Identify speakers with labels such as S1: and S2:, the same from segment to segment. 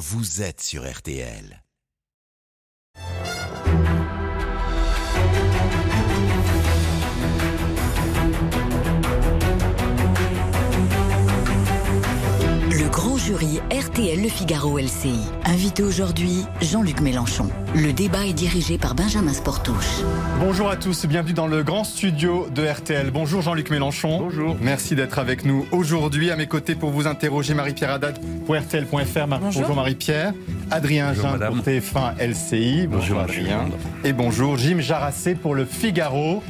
S1: vous êtes sur RTL.
S2: Jury RTL Le Figaro LCI. Invité aujourd'hui, Jean-Luc Mélenchon. Le débat est dirigé par Benjamin Sportouche.
S3: Bonjour à tous, bienvenue dans le grand studio de RTL. Bonjour Jean-Luc Mélenchon.
S4: Bonjour.
S3: Merci d'être avec nous aujourd'hui. À mes côtés pour vous interroger, Marie-Pierre Haddad pour RTL.fr. Bonjour, Marie-Pierre. Adrien Jean pour TF1 LCI.
S4: Bonjour,
S3: Adrien. Et bonjour Jim Jarassé pour le Figaro.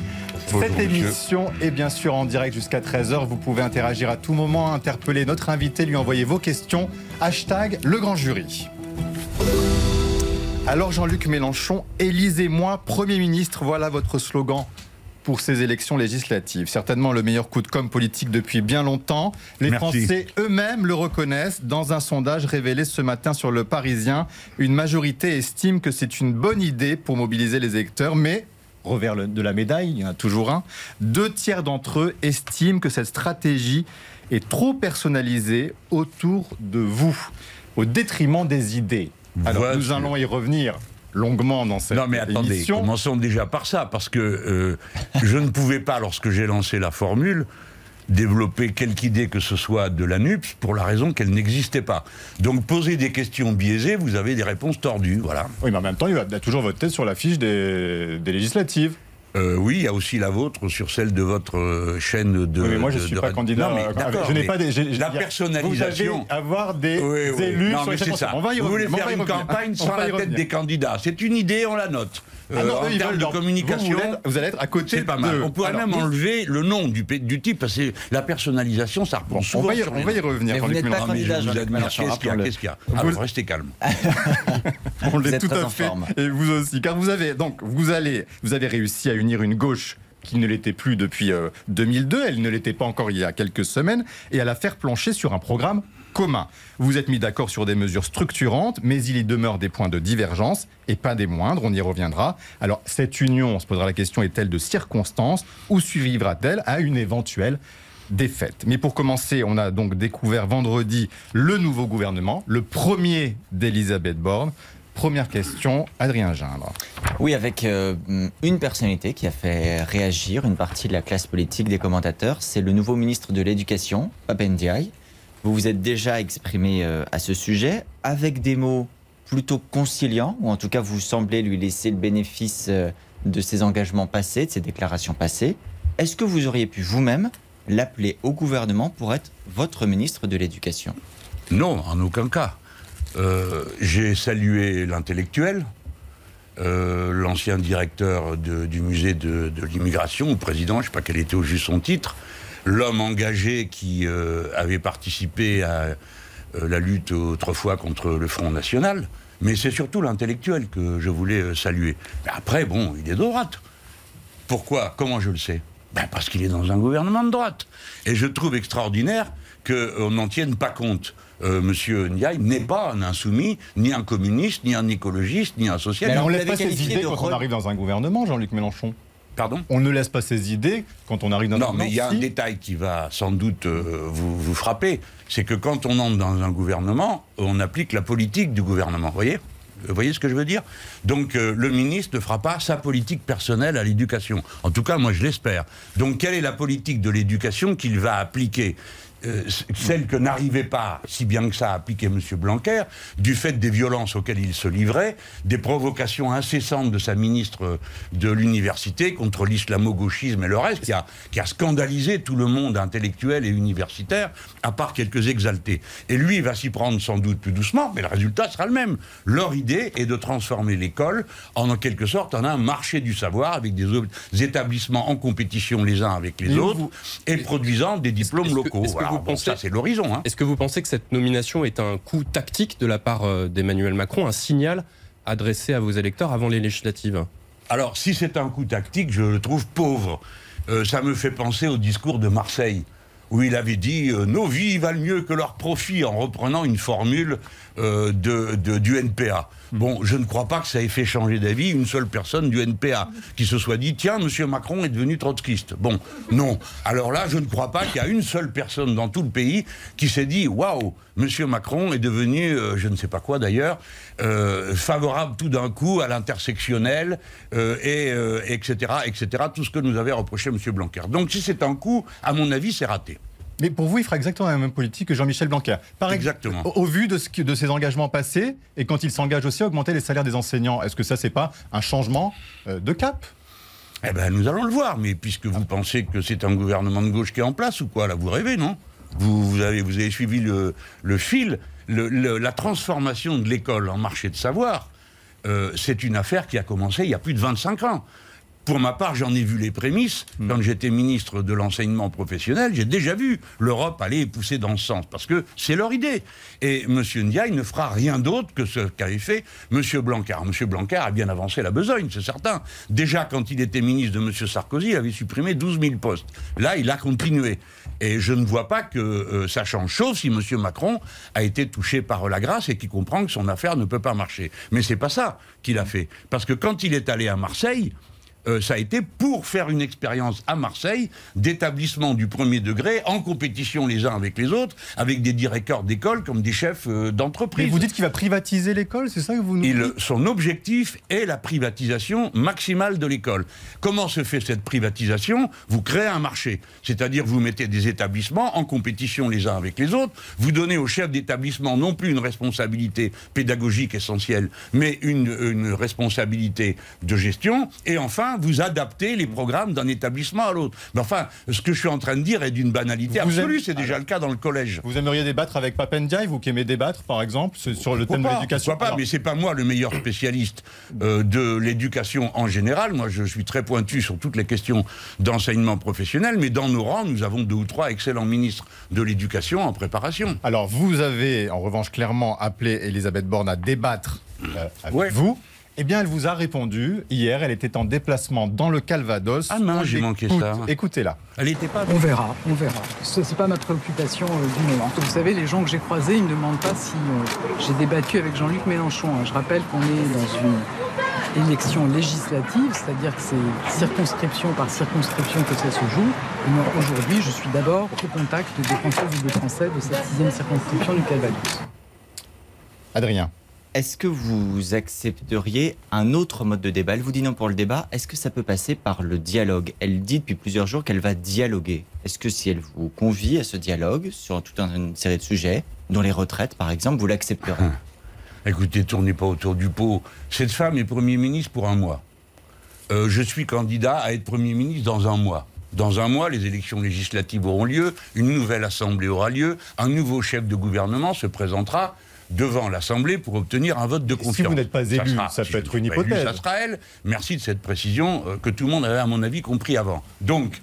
S4: Bonjour,
S3: Cette
S4: monsieur.
S3: émission est bien sûr en direct jusqu'à 13h. Vous pouvez interagir à tout moment, interpeller notre invité, lui envoyer vos questions. Hashtag le grand jury. Alors Jean-Luc Mélenchon, élisez-moi Premier ministre, voilà votre slogan pour ces élections législatives. Certainement le meilleur coup de com' politique depuis bien longtemps. Les
S4: Merci.
S3: Français eux-mêmes le reconnaissent. Dans un sondage révélé ce matin sur Le Parisien, une majorité estime que c'est une bonne idée pour mobiliser les électeurs, mais revers de la médaille, il y en a toujours un, deux tiers d'entre eux estiment que cette stratégie est trop personnalisée autour de vous, au détriment des idées. Alors
S4: Voilà.
S3: nous allons y revenir longuement dans cette
S4: Non mais attendez,
S3: émission.
S4: commençons déjà par ça, parce que euh, je ne pouvais pas, lorsque j'ai lancé la formule, développer quelque idée que ce soit de la NUPS pour la raison qu'elle n'existait pas. Donc poser des questions biaisées, vous avez des réponses tordues, voilà.
S3: Oui, mais en même temps, il y a toujours tête sur l'affiche des, des législatives.
S4: Euh, oui, il y a aussi la vôtre sur celle de votre euh, chaîne de.
S3: oui, mais moi, je ne suis
S4: de-
S3: pas candidat.
S4: Non, mais
S3: euh,
S4: d'accord,
S3: je n'ai pas des.
S4: La personnalisation.
S3: Vous allez avoir des
S4: Oui, oui.
S3: élus
S4: Non,
S3: sur
S4: mais c'est ça.
S3: On va y
S4: Vous voulez faire une campagne sans la tête des candidats. C'est une idée, on la note.
S3: Ah non,
S4: en
S3: ils
S4: termes
S3: veulent
S4: de communication.
S3: Vous, allez être à côté
S4: C'est pas mal.
S3: de-
S4: On pourrait
S3: Alors,
S4: même
S3: vous-
S4: enlever le nom du, type parce que la personnalisation, ça reprend
S3: Bon, on
S4: souvent
S3: va y,
S4: sur
S3: on
S4: les
S3: va y revenir.
S5: Mais vous n'êtes pas candidat,
S4: vous Qu'est-ce qu'il y a Alors,
S3: Vous-
S4: restez calme.
S3: On l'est
S5: êtes
S3: tout à
S5: en
S3: fait.
S5: forme.
S3: Et vous aussi, car vous avez donc vous allez vous avez réussi à unir une gauche qui ne l'était plus depuis euh, 2002, elle ne l'était pas encore il y a quelques semaines, et à la faire plancher sur un programme commun. Vous êtes mis d'accord sur des mesures structurantes, mais il y demeure des points de divergence, et pas des moindres, on y reviendra. Alors cette union, on se posera la question, est-elle de circonstance, ou suivra-t-elle à une éventuelle défaite? Mais pour commencer, on a donc découvert vendredi le nouveau gouvernement, le premier d'Elisabeth Borne. Première question, Adrien Gindre.
S5: Oui, avec euh, une personnalité qui a fait réagir une partie de la classe politique des commentateurs, c'est le nouveau ministre de l'Éducation, Papendiaï. Vous vous êtes déjà exprimé euh, à ce sujet avec des mots plutôt conciliants, ou en tout cas vous semblez lui laisser le bénéfice euh, de ses engagements passés, de ses déclarations passées. Est-ce que vous auriez pu vous-même l'appeler au gouvernement pour être votre ministre de l'Éducation?
S4: Non, en aucun cas. Euh, J'ai salué l'intellectuel, euh, l'ancien directeur du musée de, l'immigration, ou président, je ne sais pas quel était au juste son titre, l'homme engagé qui euh, avait participé à la lutte autrefois contre le Front National. Mais c'est surtout l'intellectuel que je voulais saluer. Après, bon, il est de droite. Pourquoi? Comment je le sais? Ben Parce qu'il est dans un gouvernement de droite. Et je trouve extraordinaire qu'on n'en tienne pas compte. Euh, Monsieur Ndiaye n'est pas un insoumis, ni un communiste, ni un écologiste, ni un
S5: Mais
S4: socialiste.
S5: alors,
S3: on ne laisse pas ses idées quand on arrive dans un gouvernement, Jean-Luc Mélenchon.
S4: Pardon?
S3: On ne laisse pas ses idées quand on arrive dans un
S4: Non,
S3: gouvernement.
S4: mais il y a un détail qui va sans doute euh, vous, vous frapper, c'est que quand on entre dans un gouvernement, on applique la politique du gouvernement. Vous voyez? Vous voyez ce que je veux dire? Donc euh, le ministre ne fera pas sa politique personnelle à l'éducation. En tout cas, moi je l'espère. Donc quelle est la politique de l'éducation qu'il va appliquer? Euh, celle que n'arrivait pas si bien que ça à appliquer M. Blanquer, du fait des violences auxquelles il se livrait, des provocations incessantes de sa ministre de l'université contre l'islamo-gauchisme et le reste, qui a, qui a scandalisé tout le monde intellectuel et universitaire, à part quelques exaltés. Et lui, il va s'y prendre sans doute plus doucement, mais le résultat sera le même. Leur idée est de transformer l'école en, en quelque sorte, en un marché du savoir, avec des établissements en compétition les uns avec les autres,
S3: vous-
S4: et produisant des diplômes locaux.
S6: que
S4: Alors,
S6: vous
S4: bon,
S6: pensez-
S4: ça, c'est l'horizon. Hein.
S6: Est-ce que vous pensez que cette nomination est un coup tactique de la part euh, d'Emmanuel Macron, un signal adressé à vos électeurs avant les législatives?
S4: Alors, si c'est un coup tactique, je le trouve pauvre. Euh, ça me fait penser au discours de Marseille, où il avait dit euh, nos vies valent mieux que leurs profits en reprenant une formule euh, de, de- du NPA. Bon, je ne crois pas que ça ait fait changer d'avis une seule personne du NPA qui se soit dit tiens, Monsieur Macron est devenu trotskiste. Bon, non. Alors là, je ne crois pas qu'il y a une seule personne dans tout le pays qui s'est dit waouh, Monsieur Macron est devenu, euh, je ne sais pas quoi d'ailleurs, euh, favorable tout d'un coup à l'intersectionnel euh, et etc etc. Tout ce que nous avait reproché Monsieur Blanquer. Donc si c'est un coup, à mon avis, c'est raté.
S3: Mais pour vous, il fera exactement la même politique que Jean-Michel Blanquer. Par ex-
S4: Exactement.
S3: Au, au vu de, ce que- de ses engagements passés, et quand il s'engage aussi à augmenter les salaires des enseignants, est-ce que ça, c'est pas un changement euh, de cap?
S4: Eh ben, nous allons le voir. Mais puisque vous pensez que c'est un gouvernement de gauche qui est en place ou quoi, là, vous rêvez, non? Vous, vous avez, vous avez suivi le, le fil. Le- le- la transformation de l'école en marché de savoir, euh, c'est une affaire qui a commencé il y a plus de 25 ans. Pour ma part, j'en ai vu les prémices. Quand j'étais ministre de l'enseignement professionnel, j'ai déjà vu l'Europe aller pousser dans ce sens, parce que c'est leur idée. Et M. Ndiaye ne fera rien d'autre que ce qu'avait fait M. Blanquer. M. Blanquer a bien avancé la besogne, c'est certain. Déjà, quand il était ministre de M. Sarkozy, il avait supprimé 12 000 postes. Là, il a continué. Et je ne vois pas que euh, ça change, sauf si M. Macron a été touché par la grâce et qu'il comprend que son affaire ne peut pas marcher. Mais c'est pas ça qu'il a fait. Parce que quand il est allé à Marseille, euh, ça a été pour faire une expérience à Marseille d'établissement du premier degré en compétition les uns avec les autres, avec des directeurs d'école comme des chefs euh,
S3: Mais
S4: d'entreprise.
S3: vous dites qu'il va privatiser l'école, c'est ça que vous nous
S4: Il-
S3: dites?
S4: son objectif est la privatisation maximale de l'école. Comment se fait cette privatisation? Vous créez un marché, c'est-à-dire vous mettez des établissements en compétition les uns avec les autres, vous donnez aux chefs d'établissement non plus une responsabilité pédagogique essentielle, mais une, une responsabilité de gestion, et enfin vous adaptez les programmes d'un établissement à l'autre. Mais enfin, ce que je suis en train de dire est d'une banalité
S3: Vous
S4: absolue, c'est déjà le cas dans le collège.
S3: Vous aimeriez débattre avec Papendiaï, vous qui aimez débattre, par exemple, sur le
S4: Pourquoi
S3: thème de l'éducation
S4: pourquoi pas, mais c'est pas moi le meilleur spécialiste euh, de l'éducation en général. Moi, je suis très pointu sur toutes les questions d'enseignement professionnel, mais dans nos rangs, nous avons deux ou trois excellents ministres de l'éducation en préparation.
S3: Alors, vous avez en revanche clairement appelé Elisabeth Borne à débattre euh, avec
S4: Ouais.
S3: vous. Eh bien, elle vous a répondu. Hier, elle était en déplacement dans le Calvados.
S4: Ah mince,
S3: On
S4: j'ai manqué ça.
S3: Écoutez-la.
S4: Elle n'était pas.
S7: On verra, on verra. Ce n'est pas ma préoccupation euh, du moment. Vous savez, les gens que j'ai croisés, ils ne me demandent pas si euh, j'ai débattu avec Jean-Luc Mélenchon. hein. Je rappelle qu'on est dans une élection législative, c'est-à-dire que c'est circonscription par circonscription que ça se joue. Et moi, aujourd'hui, je suis d'abord au contact des Françaises et des Français de cette sixième circonscription du Calvados.
S3: Adrien.
S5: Est-ce que vous accepteriez un autre mode de débat? Elle vous dit non pour le débat. Est-ce que ça peut passer par le dialogue? Elle dit depuis plusieurs jours qu'elle va dialoguer. Est-ce que si elle vous convie à ce dialogue sur toute une série de sujets, dont les retraites par exemple, vous l'accepterez?
S4: Écoutez, tournez pas autour du pot. Cette femme est Premier ministre pour un mois. Euh, je suis candidat à être Premier ministre dans un mois. Dans un mois, les élections législatives auront lieu, une nouvelle Assemblée aura lieu, un nouveau chef de gouvernement se présentera devant l'Assemblée pour obtenir un vote de
S3: Si
S4: confiance.
S3: vous n'êtes pas élu, ça
S4: si
S3: peut
S4: je
S3: être
S4: ne
S3: une
S4: pas élu,
S3: hypothèse.
S4: ça sera elle. Merci de cette précision euh, que tout le monde avait, à mon avis, compris avant. Donc,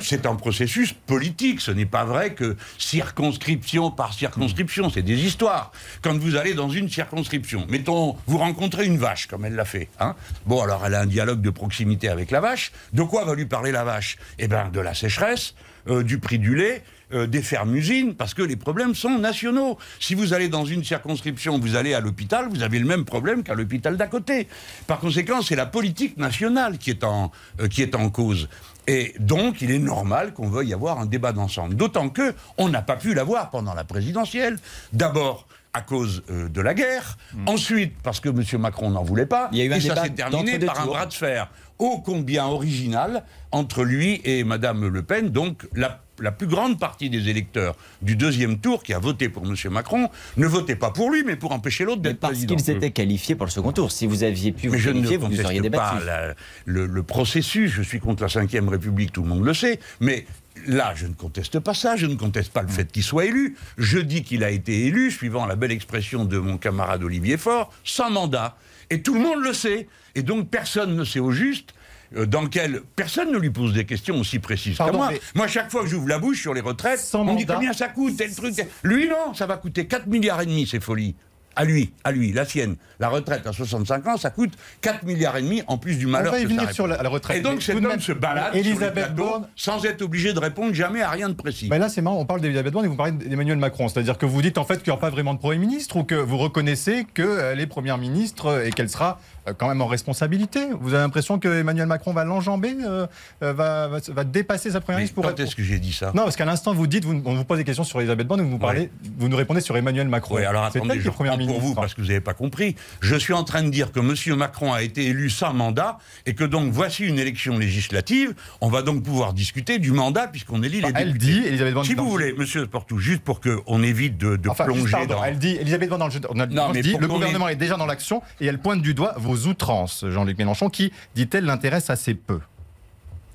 S4: c'est un processus politique. Ce n'est pas vrai que circonscription par circonscription, c'est des histoires. Quand vous allez dans une circonscription, mettons, vous rencontrez une vache, comme elle l'a fait. Hein bon, alors elle a un dialogue de proximité avec la vache. De quoi va lui parler la vache? Eh bien, de la sécheresse, euh, du prix du lait, euh, des fermes-usines, parce que les problèmes sont nationaux. Si vous allez dans une circonscription, vous allez à l'hôpital, vous avez le même problème qu'à l'hôpital d'à côté. Par conséquent, c'est la politique nationale qui est en, euh, qui est en cause. Et donc, il est normal qu'on veuille avoir un débat d'ensemble. D'autant que on n'a pas pu l'avoir pendant la présidentielle. D'abord à cause euh, de la guerre, ensuite parce que M. Macron n'en voulait pas,
S5: Il y a eu un
S4: et ça s'est terminé par un bras de fer ô combien original entre lui et Mme Le Pen. Donc la, la plus grande partie des électeurs du deuxième tour qui a voté pour M. Macron ne votait pas pour lui, mais pour empêcher l'autre d'être
S5: parce
S4: président.
S5: qu'ils étaient qualifiés pour le second tour. Si vous aviez pu vous
S4: Mais je ne
S5: qualifier, vous
S4: pas la- le, le processus. Je suis contre la Ve République, tout le monde le sait. Mais là, je ne conteste pas ça. Je ne conteste pas le fait qu'il soit élu. Je dis qu'il a été élu, suivant la belle expression de mon camarade Olivier Faure, sans mandat. Et tout le monde le sait. Et donc personne ne sait au juste. Euh, Dans lequel personne ne lui pose des questions aussi précises que moi.
S3: mais-
S4: Moi, chaque fois que j'ouvre la bouche sur les retraites,
S3: Sans
S4: on me dit combien ça coûte, tel truc. tel- Lui, non, ça va coûter 4 milliards et demi, ces folies. à lui, à lui, la sienne, la retraite à 65 ans, ça coûte 4 milliards et demi en plus du
S3: On
S4: malheur.
S3: va y
S4: que ça
S3: venir sur la, la retraite.
S4: Et donc
S3: Mais
S4: cet homme
S3: même,
S4: se balade sur les
S3: Elisabeth Borne.
S4: sans être obligé de répondre jamais à rien de précis.
S3: Ben là, c'est marrant, on parle d'Elisabeth Borne et vous parlez d'Emmanuel Macron. C'est-à-dire que vous dites en fait qu'il n'y aura pas vraiment de Premier ministre ou que vous reconnaissez qu'elle est Première ministre et qu'elle sera euh, quand même en responsabilité. Vous avez l'impression que Emmanuel Macron va l'enjamber, euh, euh, va, va, va dépasser sa Première ministre pour
S4: quand est-ce que j'ai dit ça?
S3: Non, parce qu'à l'instant, vous dites, vous- on vous pose des questions sur Elisabeth Borne vous, nous parlez, vous nous répondez sur Emmanuel Macron.
S4: Oui, alors attendez, je
S3: est Première
S4: pour vous parce que vous n'avez pas compris. Je suis en train de dire que M. Macron a été élu sans mandat et que donc voici une élection législative. On va donc pouvoir discuter du mandat puisqu'on élit les
S3: Enfin, elle
S4: députés.
S3: dit, Elisabeth Borne
S4: Si vous
S3: le-
S4: voulez, Monsieur Sportou, juste pour qu'on évite de, de
S3: Enfin, juste,
S4: plonger
S3: pardon,
S4: dans...
S3: elle dit, Elisabeth Borne dans le
S4: Non,
S3: on
S4: mais
S3: dit, le gouvernement est déjà dans l'action et elle pointe du doigt vos outrances, Jean-Luc Mélenchon, qui, dit-elle, l'intéresse assez peu.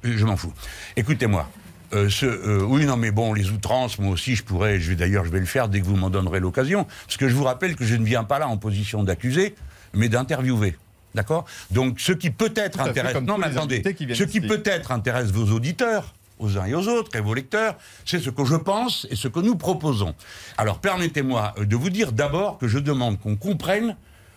S4: Je m'en fous. Écoutez-moi. euh, ce, euh, oui, non, mais bon, les outrances, moi aussi, je pourrais, je vais d'ailleurs, je vais le faire dès que vous m'en donnerez l'occasion, parce que je vous rappelle que je ne viens pas là en position d'accusé, mais d'interviewer. D'accord? Donc, ce qui peut-être intéresse. Non, mais attendez.
S3: qui
S4: Ce qui peut-être intéresse vos auditeurs, aux uns et aux autres, et vos lecteurs, c'est ce que je pense et ce que nous proposons. Alors, permettez-moi euh, de vous dire d'abord que je demande qu'on comprenne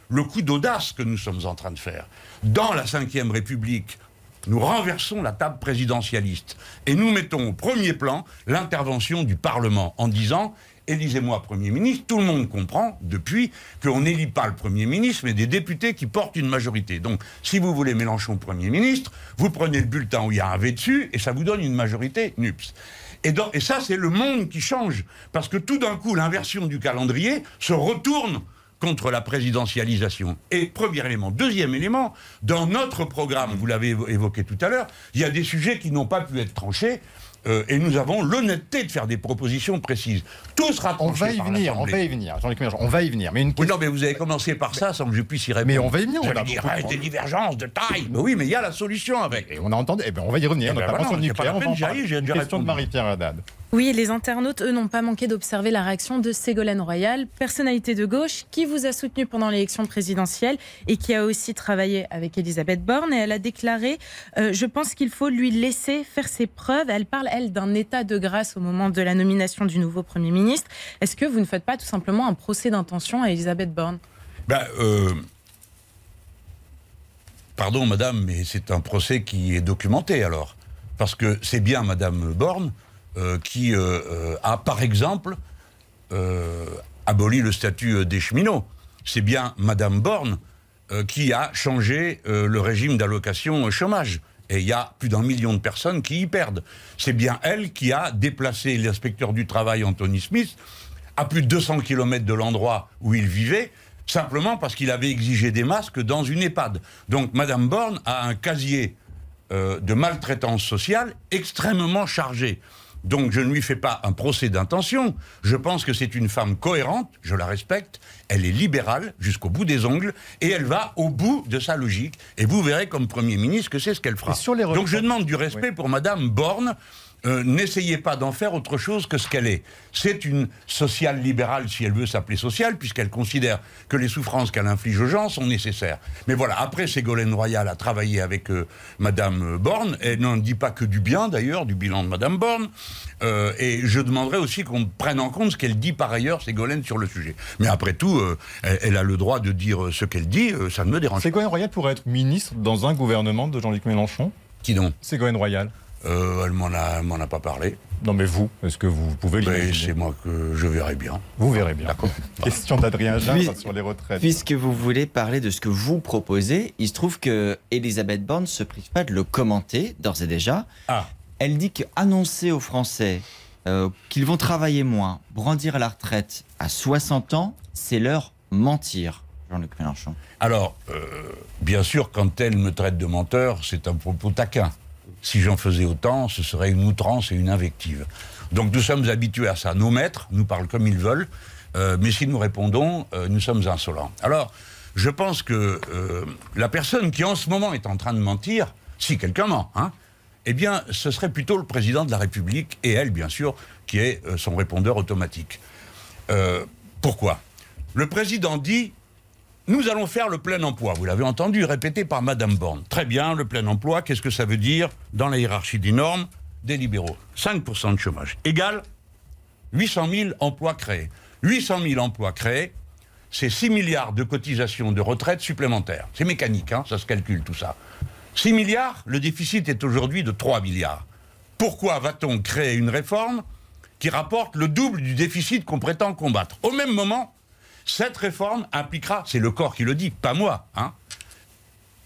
S4: le coup d'audace que nous sommes en train de faire. Dans la Ve République, nous renversons la table présidentialiste et nous mettons au premier plan l'intervention du Parlement en disant élisez-moi Premier ministre. Tout le monde comprend depuis qu'on n'élit pas le Premier ministre, mais des députés qui portent une majorité. Donc, si vous voulez Mélenchon Premier ministre, vous prenez le bulletin où il y a un V dessus et ça vous donne une majorité NUPS. Et, et ça, c'est le monde qui change. Parce que tout d'un coup, l'inversion du calendrier se retourne contre la présidentialisation. Et premier élément. Deuxième élément, dans notre programme, vous l'avez évo- évoqué tout à l'heure, il y a des sujets qui n'ont pas pu être tranchés. euh, et nous avons l'honnêteté de faire des propositions précises. Tout sera
S3: On
S4: tranché
S3: va y
S4: par
S3: venir, on va y venir, Jean-Luc Mélenchon, on va y venir. Mais une
S4: Oui,
S3: question.
S4: non, mais vous avez commencé par ça sans que je puisse y répondre.
S3: Mais on va y venir, on
S4: J'allais
S3: a
S4: dire,
S3: de-
S4: des divergences de taille. Mais oui, mais il y a la solution avec.
S3: Et on a entendu, eh ben, on va y revenir,
S4: Eh ben
S3: notamment
S4: voilà,
S3: sur le nucléaire. on va
S4: peine,
S3: en parler. Question de. Marie-Pierre Haddad.
S8: Oui, les internautes, eux, n'ont pas manqué d'observer la réaction de Ségolène Royal, personnalité de gauche, qui vous a soutenu pendant l'élection présidentielle et qui a aussi travaillé avec Elisabeth Borne. Et elle a déclaré euh, Je pense qu'il faut lui laisser faire ses preuves. Elle parle, elle, d'un état de grâce au moment de la nomination du nouveau Premier ministre. Est-ce que vous ne faites pas tout simplement un procès d'intention à Elisabeth Borne?
S4: Ben, euh, Pardon, madame, mais c'est un procès qui est documenté alors. Parce que c'est bien madame Borne qui euh, euh, a, par exemple, euh, aboli le statut euh, des cheminots. C'est bien madame Borne euh, qui a changé euh, le régime d'allocation chômage. Et il y a plus d'un million de personnes qui y perdent. C'est bien elle qui a déplacé l'inspecteur du travail Anthony Smith à plus de 200 km de l'endroit où il vivait, simplement parce qu'il avait exigé des masques dans une EHPAD. Donc Madame Borne a un casier euh, de maltraitance sociale extrêmement chargé. Donc je ne lui fais pas un procès d'intention. Je pense que c'est une femme cohérente, je la respecte, elle est libérale jusqu'au bout des ongles, et elle va au bout de sa logique. Et vous verrez comme Premier ministre que c'est ce qu'elle fera.
S3: Sur les
S4: Donc je demande du respect pour Madame Borne. Euh, N'essayez pas d'en faire autre chose que ce qu'elle est. C'est une sociale libérale, si elle veut s'appeler sociale, puisqu'elle considère que les souffrances qu'elle inflige aux gens sont nécessaires. Mais voilà, après, Ségolène Royal a travaillé avec euh, Madame Borne. Elle n'en dit pas que du bien, d'ailleurs, du bilan de Madame Borne. Euh, et je demanderai aussi qu'on prenne en compte ce qu'elle dit par ailleurs, Ségolène, sur le sujet. Mais après tout, euh, elle, elle a le droit de dire ce qu'elle dit, euh, ça ne me dérange pas.
S3: Ségolène Royal pourrait être ministre dans un gouvernement de Jean-Luc Mélenchon?
S4: Qui donc?
S3: Ségolène Royal
S4: Euh, Elle m'en a, m'en a pas parlé.
S3: Non mais vous, est-ce que vous pouvez
S4: Mais
S3: l'imaginer
S4: c'est moi que je verrai bien.
S3: Vous verrez bien. Question d'Adrien Jean sur les retraites.
S5: Puisque vous voulez parler de ce que vous proposez, il se trouve que Elisabeth Borne ne se prive pas de le commenter, d'ores et déjà.
S4: Ah.
S5: Elle dit qu'annoncer aux Français euh, qu'ils vont travailler moins, brandir la retraite à 60 ans, c'est leur mentir, Jean-Luc Mélenchon.
S4: Alors, euh, bien sûr, quand elle me traite de menteur, c'est un propos taquin. Si j'en faisais autant, ce serait une outrance et une invective. Donc nous sommes habitués à ça. Nos maîtres nous parlent comme ils veulent, euh, mais si nous répondons, euh, nous sommes insolents. Alors, je pense que euh, la personne qui en ce moment est en train de mentir, si quelqu'un ment, hein, eh bien, ce serait plutôt le président de la République et elle, bien sûr, qui est son répondeur automatique. Pourquoi? Le président dit nous allons faire le plein emploi. Vous l'avez entendu, répété par Madame Borne. Très bien, le plein emploi, qu'est-ce que ça veut dire dans la hiérarchie des normes des libéraux? 5% de chômage égale 800 000 emplois créés. 800 000 emplois créés, c'est 6 milliards de cotisations de retraite supplémentaires. C'est mécanique, hein, ça se calcule tout ça. 6 milliards, le déficit est aujourd'hui de 3 milliards. Pourquoi va-t-on créer une réforme qui rapporte le double du déficit qu'on prétend combattre? Au même moment, cette réforme impliquera, c'est le corps qui le dit, pas moi, hein,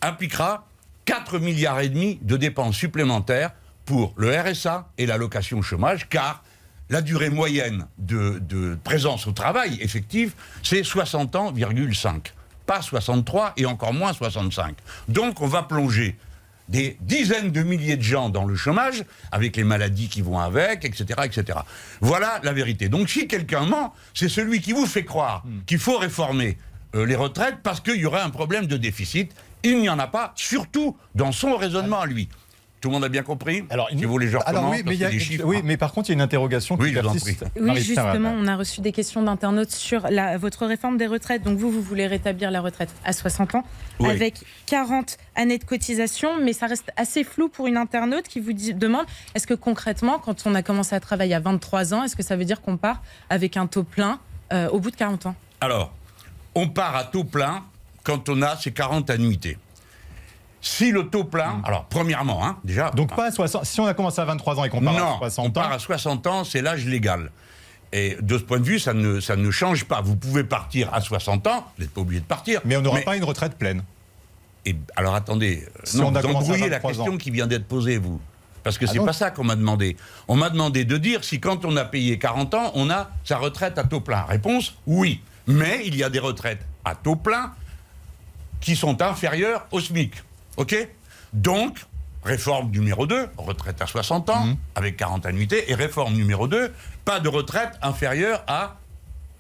S4: impliquera 4 milliards et demi de dépenses supplémentaires pour le RSA et l'allocation chômage, car la durée moyenne de, de présence au travail effective, c'est 60 ans,5. Pas 63 et encore moins 65. Donc on va plonger des dizaines de milliers de gens dans le chômage, avec les maladies qui vont avec, etc. etc. Voilà la vérité. Donc si quelqu'un ment, c'est celui qui vous fait croire qu'il faut réformer euh, les retraites parce qu'il y aurait un problème de déficit. Il n'y en a pas, surtout dans son raisonnement à lui. Tout le monde a bien compris
S3: Alors,
S4: Si vous voulez, je
S3: Alors
S4: recommence,
S3: oui, mais, y a-
S4: chiffres,
S3: oui,
S4: hein.
S3: mais par contre, il y a une interrogation qui
S4: Oui, je vous en
S3: persiste.
S4: prie.
S8: Oui, justement, on a reçu des questions d'internautes sur la- votre réforme des retraites. Donc vous, vous voulez rétablir la retraite à 60 ans
S4: Oui.
S8: avec 40 années de cotisation, mais ça reste assez flou pour une internaute qui vous dit- demande est-ce que concrètement, quand on a commencé à travailler à 23 ans, est-ce que ça veut dire qu'on part avec un taux plein euh, au bout de 40 ans?
S4: Alors, on part à taux plein quand on a ces 40 annuités. Si le taux plein, alors premièrement, hein, déjà.
S3: Donc pas à 60. Si on a commencé à 23 ans et qu'on part
S4: non,
S3: à 60
S4: on part à 60 ans, c'est l'âge légal. Et de ce point de vue, ça ne, ça ne change pas. Vous pouvez partir à 60 ans, vous n'êtes pas obligé de partir.
S3: mais on n'aura pas une retraite pleine.
S4: Et, alors attendez, euh,
S3: Si
S4: non,
S3: on a
S4: vous embrouillez la
S3: 23
S4: question
S3: ans.
S4: qui vient d'être posée, vous. Parce que
S3: Ah
S4: c'est pas ça qu'on m'a demandé. On m'a demandé de dire si quand on a payé 40 ans, on a sa retraite à taux plein. Réponse oui. Mais il y a des retraites à taux plein qui sont inférieures au SMIC. OK Donc, réforme numéro 2, retraite à 60 ans,
S3: Mhm.
S4: avec 40 annuités. Et réforme numéro 2, pas de retraite inférieure à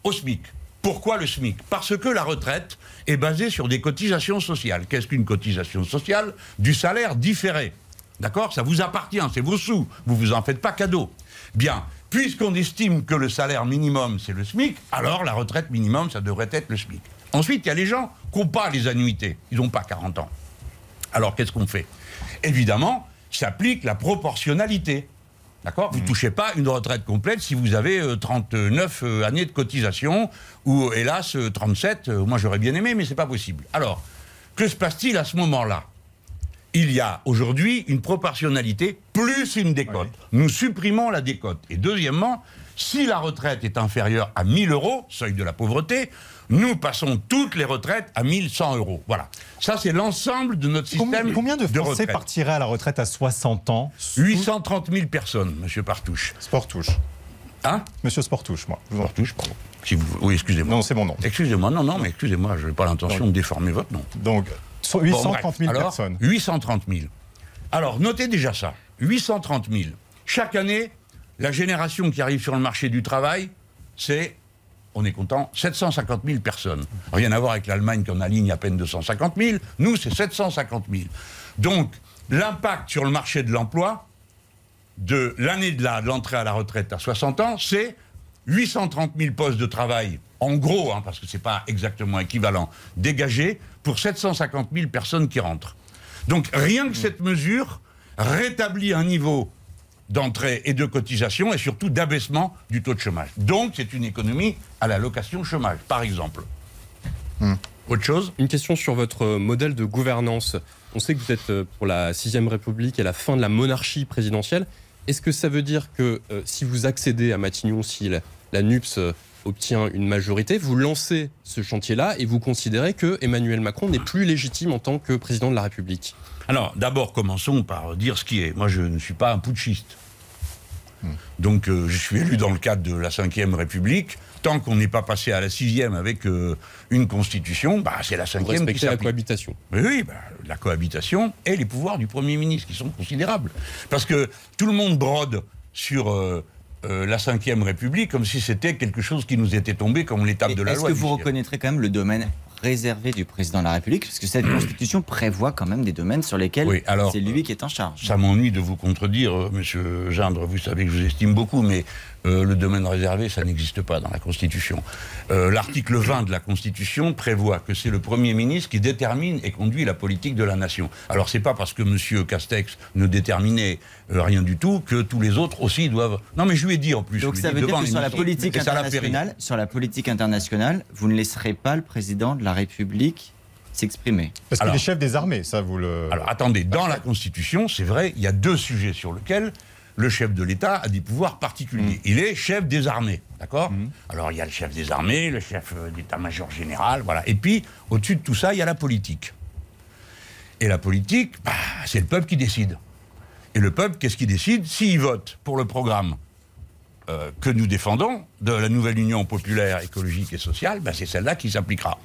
S4: au SMIC. Pourquoi le SMIC? Parce que la retraite est basée sur des cotisations sociales. Qu'est-ce qu'une cotisation sociale? Du salaire différé. D'accord? Ça vous appartient, c'est vos sous. Vous vous en faites pas cadeau. Bien. Puisqu'on estime que le salaire minimum, c'est le SMIC, alors la retraite minimum, ça devrait être le SMIC. Ensuite, il y a les gens qui n'ont pas les annuités. Ils n'ont pas 40 ans. Alors, qu'est-ce qu'on fait? Évidemment, s'applique la proportionnalité. D'accord? Vous ne touchez pas une retraite complète si vous avez euh, 39 euh, années de cotisation ou, hélas, euh, 37. euh, moi, j'aurais bien aimé, mais c'est pas possible. Alors, que se passe-t-il à ce moment-là? Il y a aujourd'hui une proportionnalité plus une décote. Nous supprimons la décote. Et deuxièmement, si la retraite est inférieure à 1000 euros, seuil de la pauvreté, nous passons toutes les retraites à 1100 euros. Voilà. Ça, c'est l'ensemble de notre système
S3: combien de Français partiraient à la retraite à 60 ans sous
S4: 830 000 personnes, monsieur Partouche.
S3: Sportouche.
S4: Hein
S3: Monsieur Sportouche, moi.
S4: Partouche, pardon. Si vous... Oui, excusez-moi.
S3: Non, c'est mon nom.
S4: Excusez-moi, non, non, mais excusez-moi, je n'ai pas l'intention de déformer votre nom.
S3: Donc, so-
S4: Bon,
S3: 830 000
S4: bref. Alors,
S3: personnes.
S4: 830 000. Alors, notez déjà ça. 830 000. Chaque année, la génération qui arrive sur le marché du travail, c'est, on est content, 750 000 personnes. Rien à voir avec l'Allemagne qui en aligne à peine 250 000. Nous, c'est 750 000. Donc, l'impact sur le marché de l'emploi de l'année de l'entrée à la retraite à 60 ans, c'est 830 000 postes de travail, en gros, hein, parce que ce n'est pas exactement équivalent, dégagés pour 750 000 personnes qui rentrent. Donc rien que cette mesure rétablit un niveau d'entrée et de cotisation et surtout d'abaissement du taux de chômage. Donc c'est une économie à la location chômage, par exemple. Autre chose?
S6: Une question sur votre modèle de gouvernance. On sait que vous êtes euh, pour la sixième République et la fin de la monarchie présidentielle. Est-ce que ça veut dire que euh, si vous accédez à Matignon, si la, la NUPS euh, obtient une majorité, vous lancez ce chantier-là et vous considérez que Emmanuel Macron n'est plus légitime en tant que président de la République?
S4: Alors, d'abord, commençons par dire ce qui est. Moi, je ne suis pas un putschiste. Donc, euh, je suis élu dans le cadre de la Ve République. Tant qu'on n'est pas passé à la sixième avec euh, une constitution, bah, c'est la cinquième qui
S6: la cohabitation.
S4: Oui, oui, bah, la cohabitation et les pouvoirs du Premier ministre qui sont considérables. Parce que tout le monde brode sur euh, euh, la Ve République comme si c'était quelque chose qui nous était tombé comme l'étape de la
S5: Est-ce
S4: loi.
S5: que
S4: du
S5: vous reconnaîtrez quand même le domaine réservé du président de la République Parce que cette constitution prévoit quand même des domaines sur lesquels
S4: Oui,
S5: c'est lui qui est en charge.
S4: Ça m'ennuie de vous contredire, euh, monsieur Gindre. Vous savez que je vous estime beaucoup, mais Euh, le domaine réservé, ça n'existe pas dans la Constitution. Euh, L'article 20 de la Constitution prévoit que c'est le Premier ministre qui détermine et conduit la politique de la nation. Alors c'est pas parce que M. Castex ne déterminait euh, rien du tout que tous les autres aussi doivent. Non mais je lui ai dit en plus.
S5: Donc ça veut dire que sur la politique internationale, sur la politique internationale, vous ne laisserez pas le président de la République s'exprimer.
S3: Parce qu'il est chef des armées, ça vous le.
S4: Alors attendez, dans la Constitution, c'est vrai, il y a deux sujets sur lesquels le chef de l'État a des pouvoirs particuliers. Il est chef des armées, d'accord Alors il y a le chef des armées, le chef euh, d'état-major général, voilà. Et puis, au-dessus de tout ça, il y a la politique. Et la politique, bah, c'est le peuple qui décide. Et le peuple, qu'est-ce qu'il décide? S'il vote pour le programme euh, que nous défendons, de la nouvelle Union populaire, écologique et sociale, bah, c'est celle-là qui s'appliquera.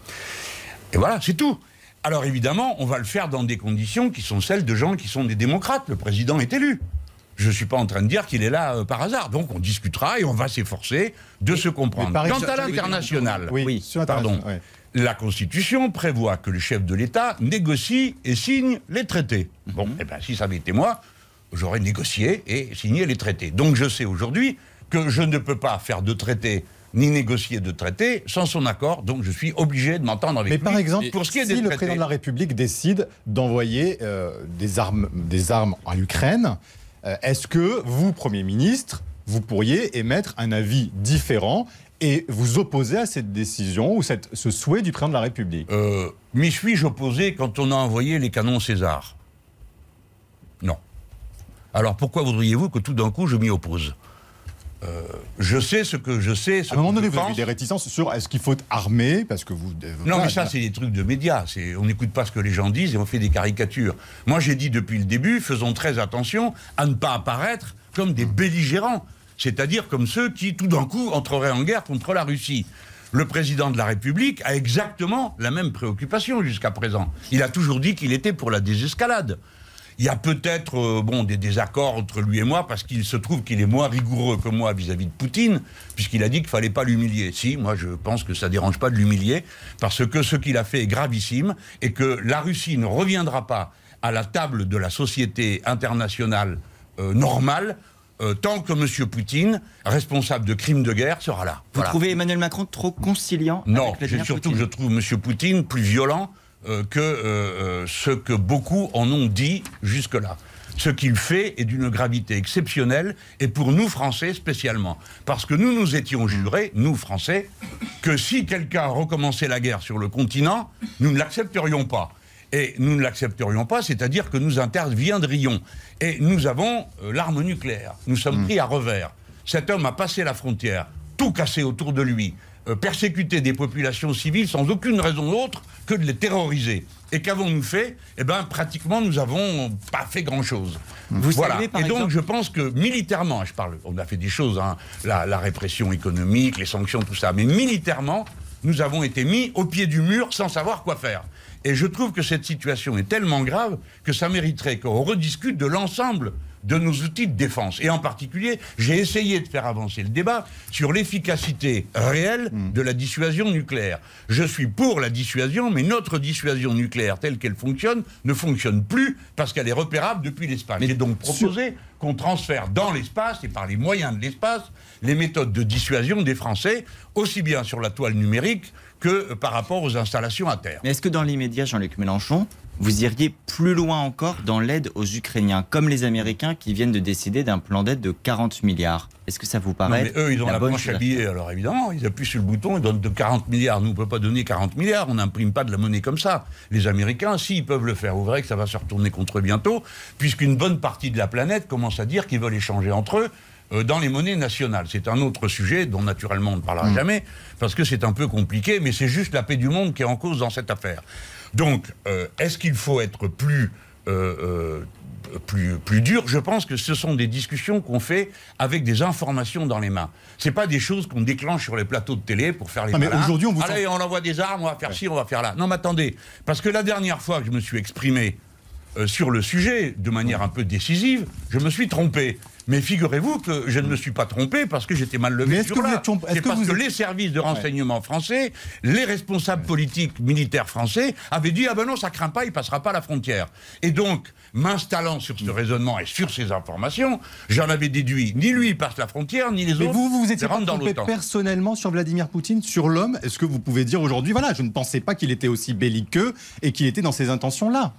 S4: Et voilà, c'est tout. Alors évidemment, on va le faire dans des conditions qui sont celles de gens qui sont des démocrates. Le président est élu. Je ne suis pas en train de dire qu'il est là euh, par hasard. Donc on discutera et on va s'efforcer de se comprendre.
S3: mais
S4: Quant à l'international,
S3: Oui,
S4: pardon, la Constitution prévoit que le chef de l'État négocie et signe les traités. Bon, eh ben, si ça avait été moi, j'aurais négocié et signé les traités. Donc je sais aujourd'hui que je ne peux pas faire de traité ni négocier de traité sans son accord, donc je suis obligé de m'entendre avec
S3: Mais
S4: lui.
S3: par exemple,
S4: pour ce qui est
S3: si
S4: des
S3: le
S4: traités,
S3: président de la République décide d'envoyer euh, des, armes, des armes à l'Ukraine, euh, est-ce que vous, Premier ministre, vous pourriez émettre un avis différent et vous opposer à cette décision ou ce souhait du président de la République?
S4: Euh, M'y suis-je opposé quand on a envoyé les canons César? Non. Alors pourquoi voudriez-vous que tout d'un coup je m'y oppose? Euh, Je sais ce que je sais. Ce
S3: À un moment donné, vous avez
S4: pense.
S3: des réticences sur est-ce qu'il faut armer parce que vous.
S4: Non,
S3: voilà,
S4: mais ça, c'est des trucs de médias. On n'écoute pas ce que les gens disent et on fait des caricatures. Moi, j'ai dit depuis le début, faisons très attention à ne pas apparaître comme des belligérants. C'est-à-dire comme ceux qui, tout d'un coup, entreraient en guerre contre la Russie. Le président de la République a exactement la même préoccupation jusqu'à présent. Il a toujours dit qu'il était pour la désescalade. Il y a peut-être euh, bon, des désaccords entre lui et moi parce qu'il se trouve qu'il est moins rigoureux que moi vis-à-vis de Poutine, puisqu'il a dit qu'il fallait pas l'humilier. Si, moi je pense que ça dérange pas de l'humilier, parce que ce qu'il a fait est gravissime et que la Russie ne reviendra pas à la table de la société internationale euh, normale euh, tant que M. Poutine, responsable de crimes de guerre, sera là.
S5: Vous
S4: Voilà.
S5: trouvez Emmanuel Macron trop conciliant
S4: Non,
S5: avec
S4: surtout que je trouve M. Poutine plus violent que euh, euh, ce que beaucoup en ont dit jusque-là. Ce qu'il fait est d'une gravité exceptionnelle, et pour nous, Français spécialement. Parce que nous nous étions jurés, nous, Français, que si quelqu'un recommençait la guerre sur le continent, nous ne l'accepterions pas. Et nous ne l'accepterions pas, c'est-à-dire que nous interviendrions. Et nous avons euh, l'arme nucléaire. Nous sommes pris à revers. Cet homme a passé la frontière, tout cassé autour de lui, euh, persécuté des populations civiles sans aucune raison autre que de les terroriser. Et qu'avons-nous fait? Eh bien, pratiquement, nous n'avons pas fait grand-chose.
S5: Vous
S4: voilà.
S5: saluez, par
S4: Et donc,
S5: exemple-
S4: je pense que militairement, je parle, on a fait des choses, hein, la, la répression économique, les sanctions, tout ça, mais militairement, nous avons été mis au pied du mur sans savoir quoi faire. Et je trouve que cette situation est tellement grave que ça mériterait qu'on rediscute de l'ensemble de nos outils de défense. Et en particulier, j'ai essayé de faire avancer le débat sur l'efficacité réelle de la dissuasion nucléaire. Je suis pour la dissuasion, mais notre dissuasion nucléaire telle qu'elle fonctionne ne fonctionne plus parce qu'elle est repérable depuis l'espace. J'ai donc proposé qu'on transfère dans l'espace et par les moyens de l'espace les méthodes de dissuasion des Français, aussi bien sur la toile numérique que par rapport aux installations à terre.
S5: Mais est-ce que dans l'immédiat, Jean-Luc Mélenchon, vous iriez plus loin encore dans l'aide aux Ukrainiens, comme les Américains qui viennent de décider d'un plan d'aide de 40 milliards? Est-ce que ça vous
S4: Non,
S5: paraît
S4: mais eux, ils ont la,
S5: bonne
S4: planche à billets, alors évidemment, ils appuient sur le bouton, ils donnent de 40 milliards. Nous, on ne peut pas donner 40 milliards, on n'imprime pas de la monnaie comme ça. Les Américains, si, ils peuvent le faire. Vous verrez que ça va se retourner contre eux bientôt, puisqu'une bonne partie de la planète commence à dire qu'ils veulent échanger entre eux dans les monnaies nationales. C'est un autre sujet dont naturellement on ne parlera jamais, parce que c'est un peu compliqué, mais c'est juste la paix du monde qui est en cause dans cette affaire. Donc, euh, est-ce qu'il faut être plus... euh, euh, plus, plus dur, je pense que ce sont des discussions qu'on fait avec des informations dans les mains. C'est pas des choses qu'on déclenche sur les plateaux de télé pour faire les
S3: Non, mais aujourd'hui, on vous
S4: Allez, on envoie des armes, on va faire ci, on va faire là. Non, mais attendez, parce que la dernière fois que je me suis exprimé euh, sur le sujet de manière un peu décisive, je me suis trompé. Mais figurez-vous que je ne me suis pas trompé parce que j'étais mal levé.
S3: Que tromp- est-ce
S4: C'est
S3: que
S4: parce que
S3: êtes-
S4: les services de renseignement français, les responsables politiques militaires français avaient dit ah ben non ça craint pas, il passera pas la frontière. Et donc m'installant sur ce raisonnement et sur ces informations, j'en avais déduit ni lui il passe la frontière ni les
S3: Mais
S4: autres.
S3: vous, vous vous étiez pas
S4: rentrent dans
S3: trompé personnellement sur Vladimir Poutine, sur l'homme. Est-ce que vous pouvez dire aujourd'hui, voilà, je ne pensais pas qu'il était aussi belliqueux et qu'il était dans ces intentions-là?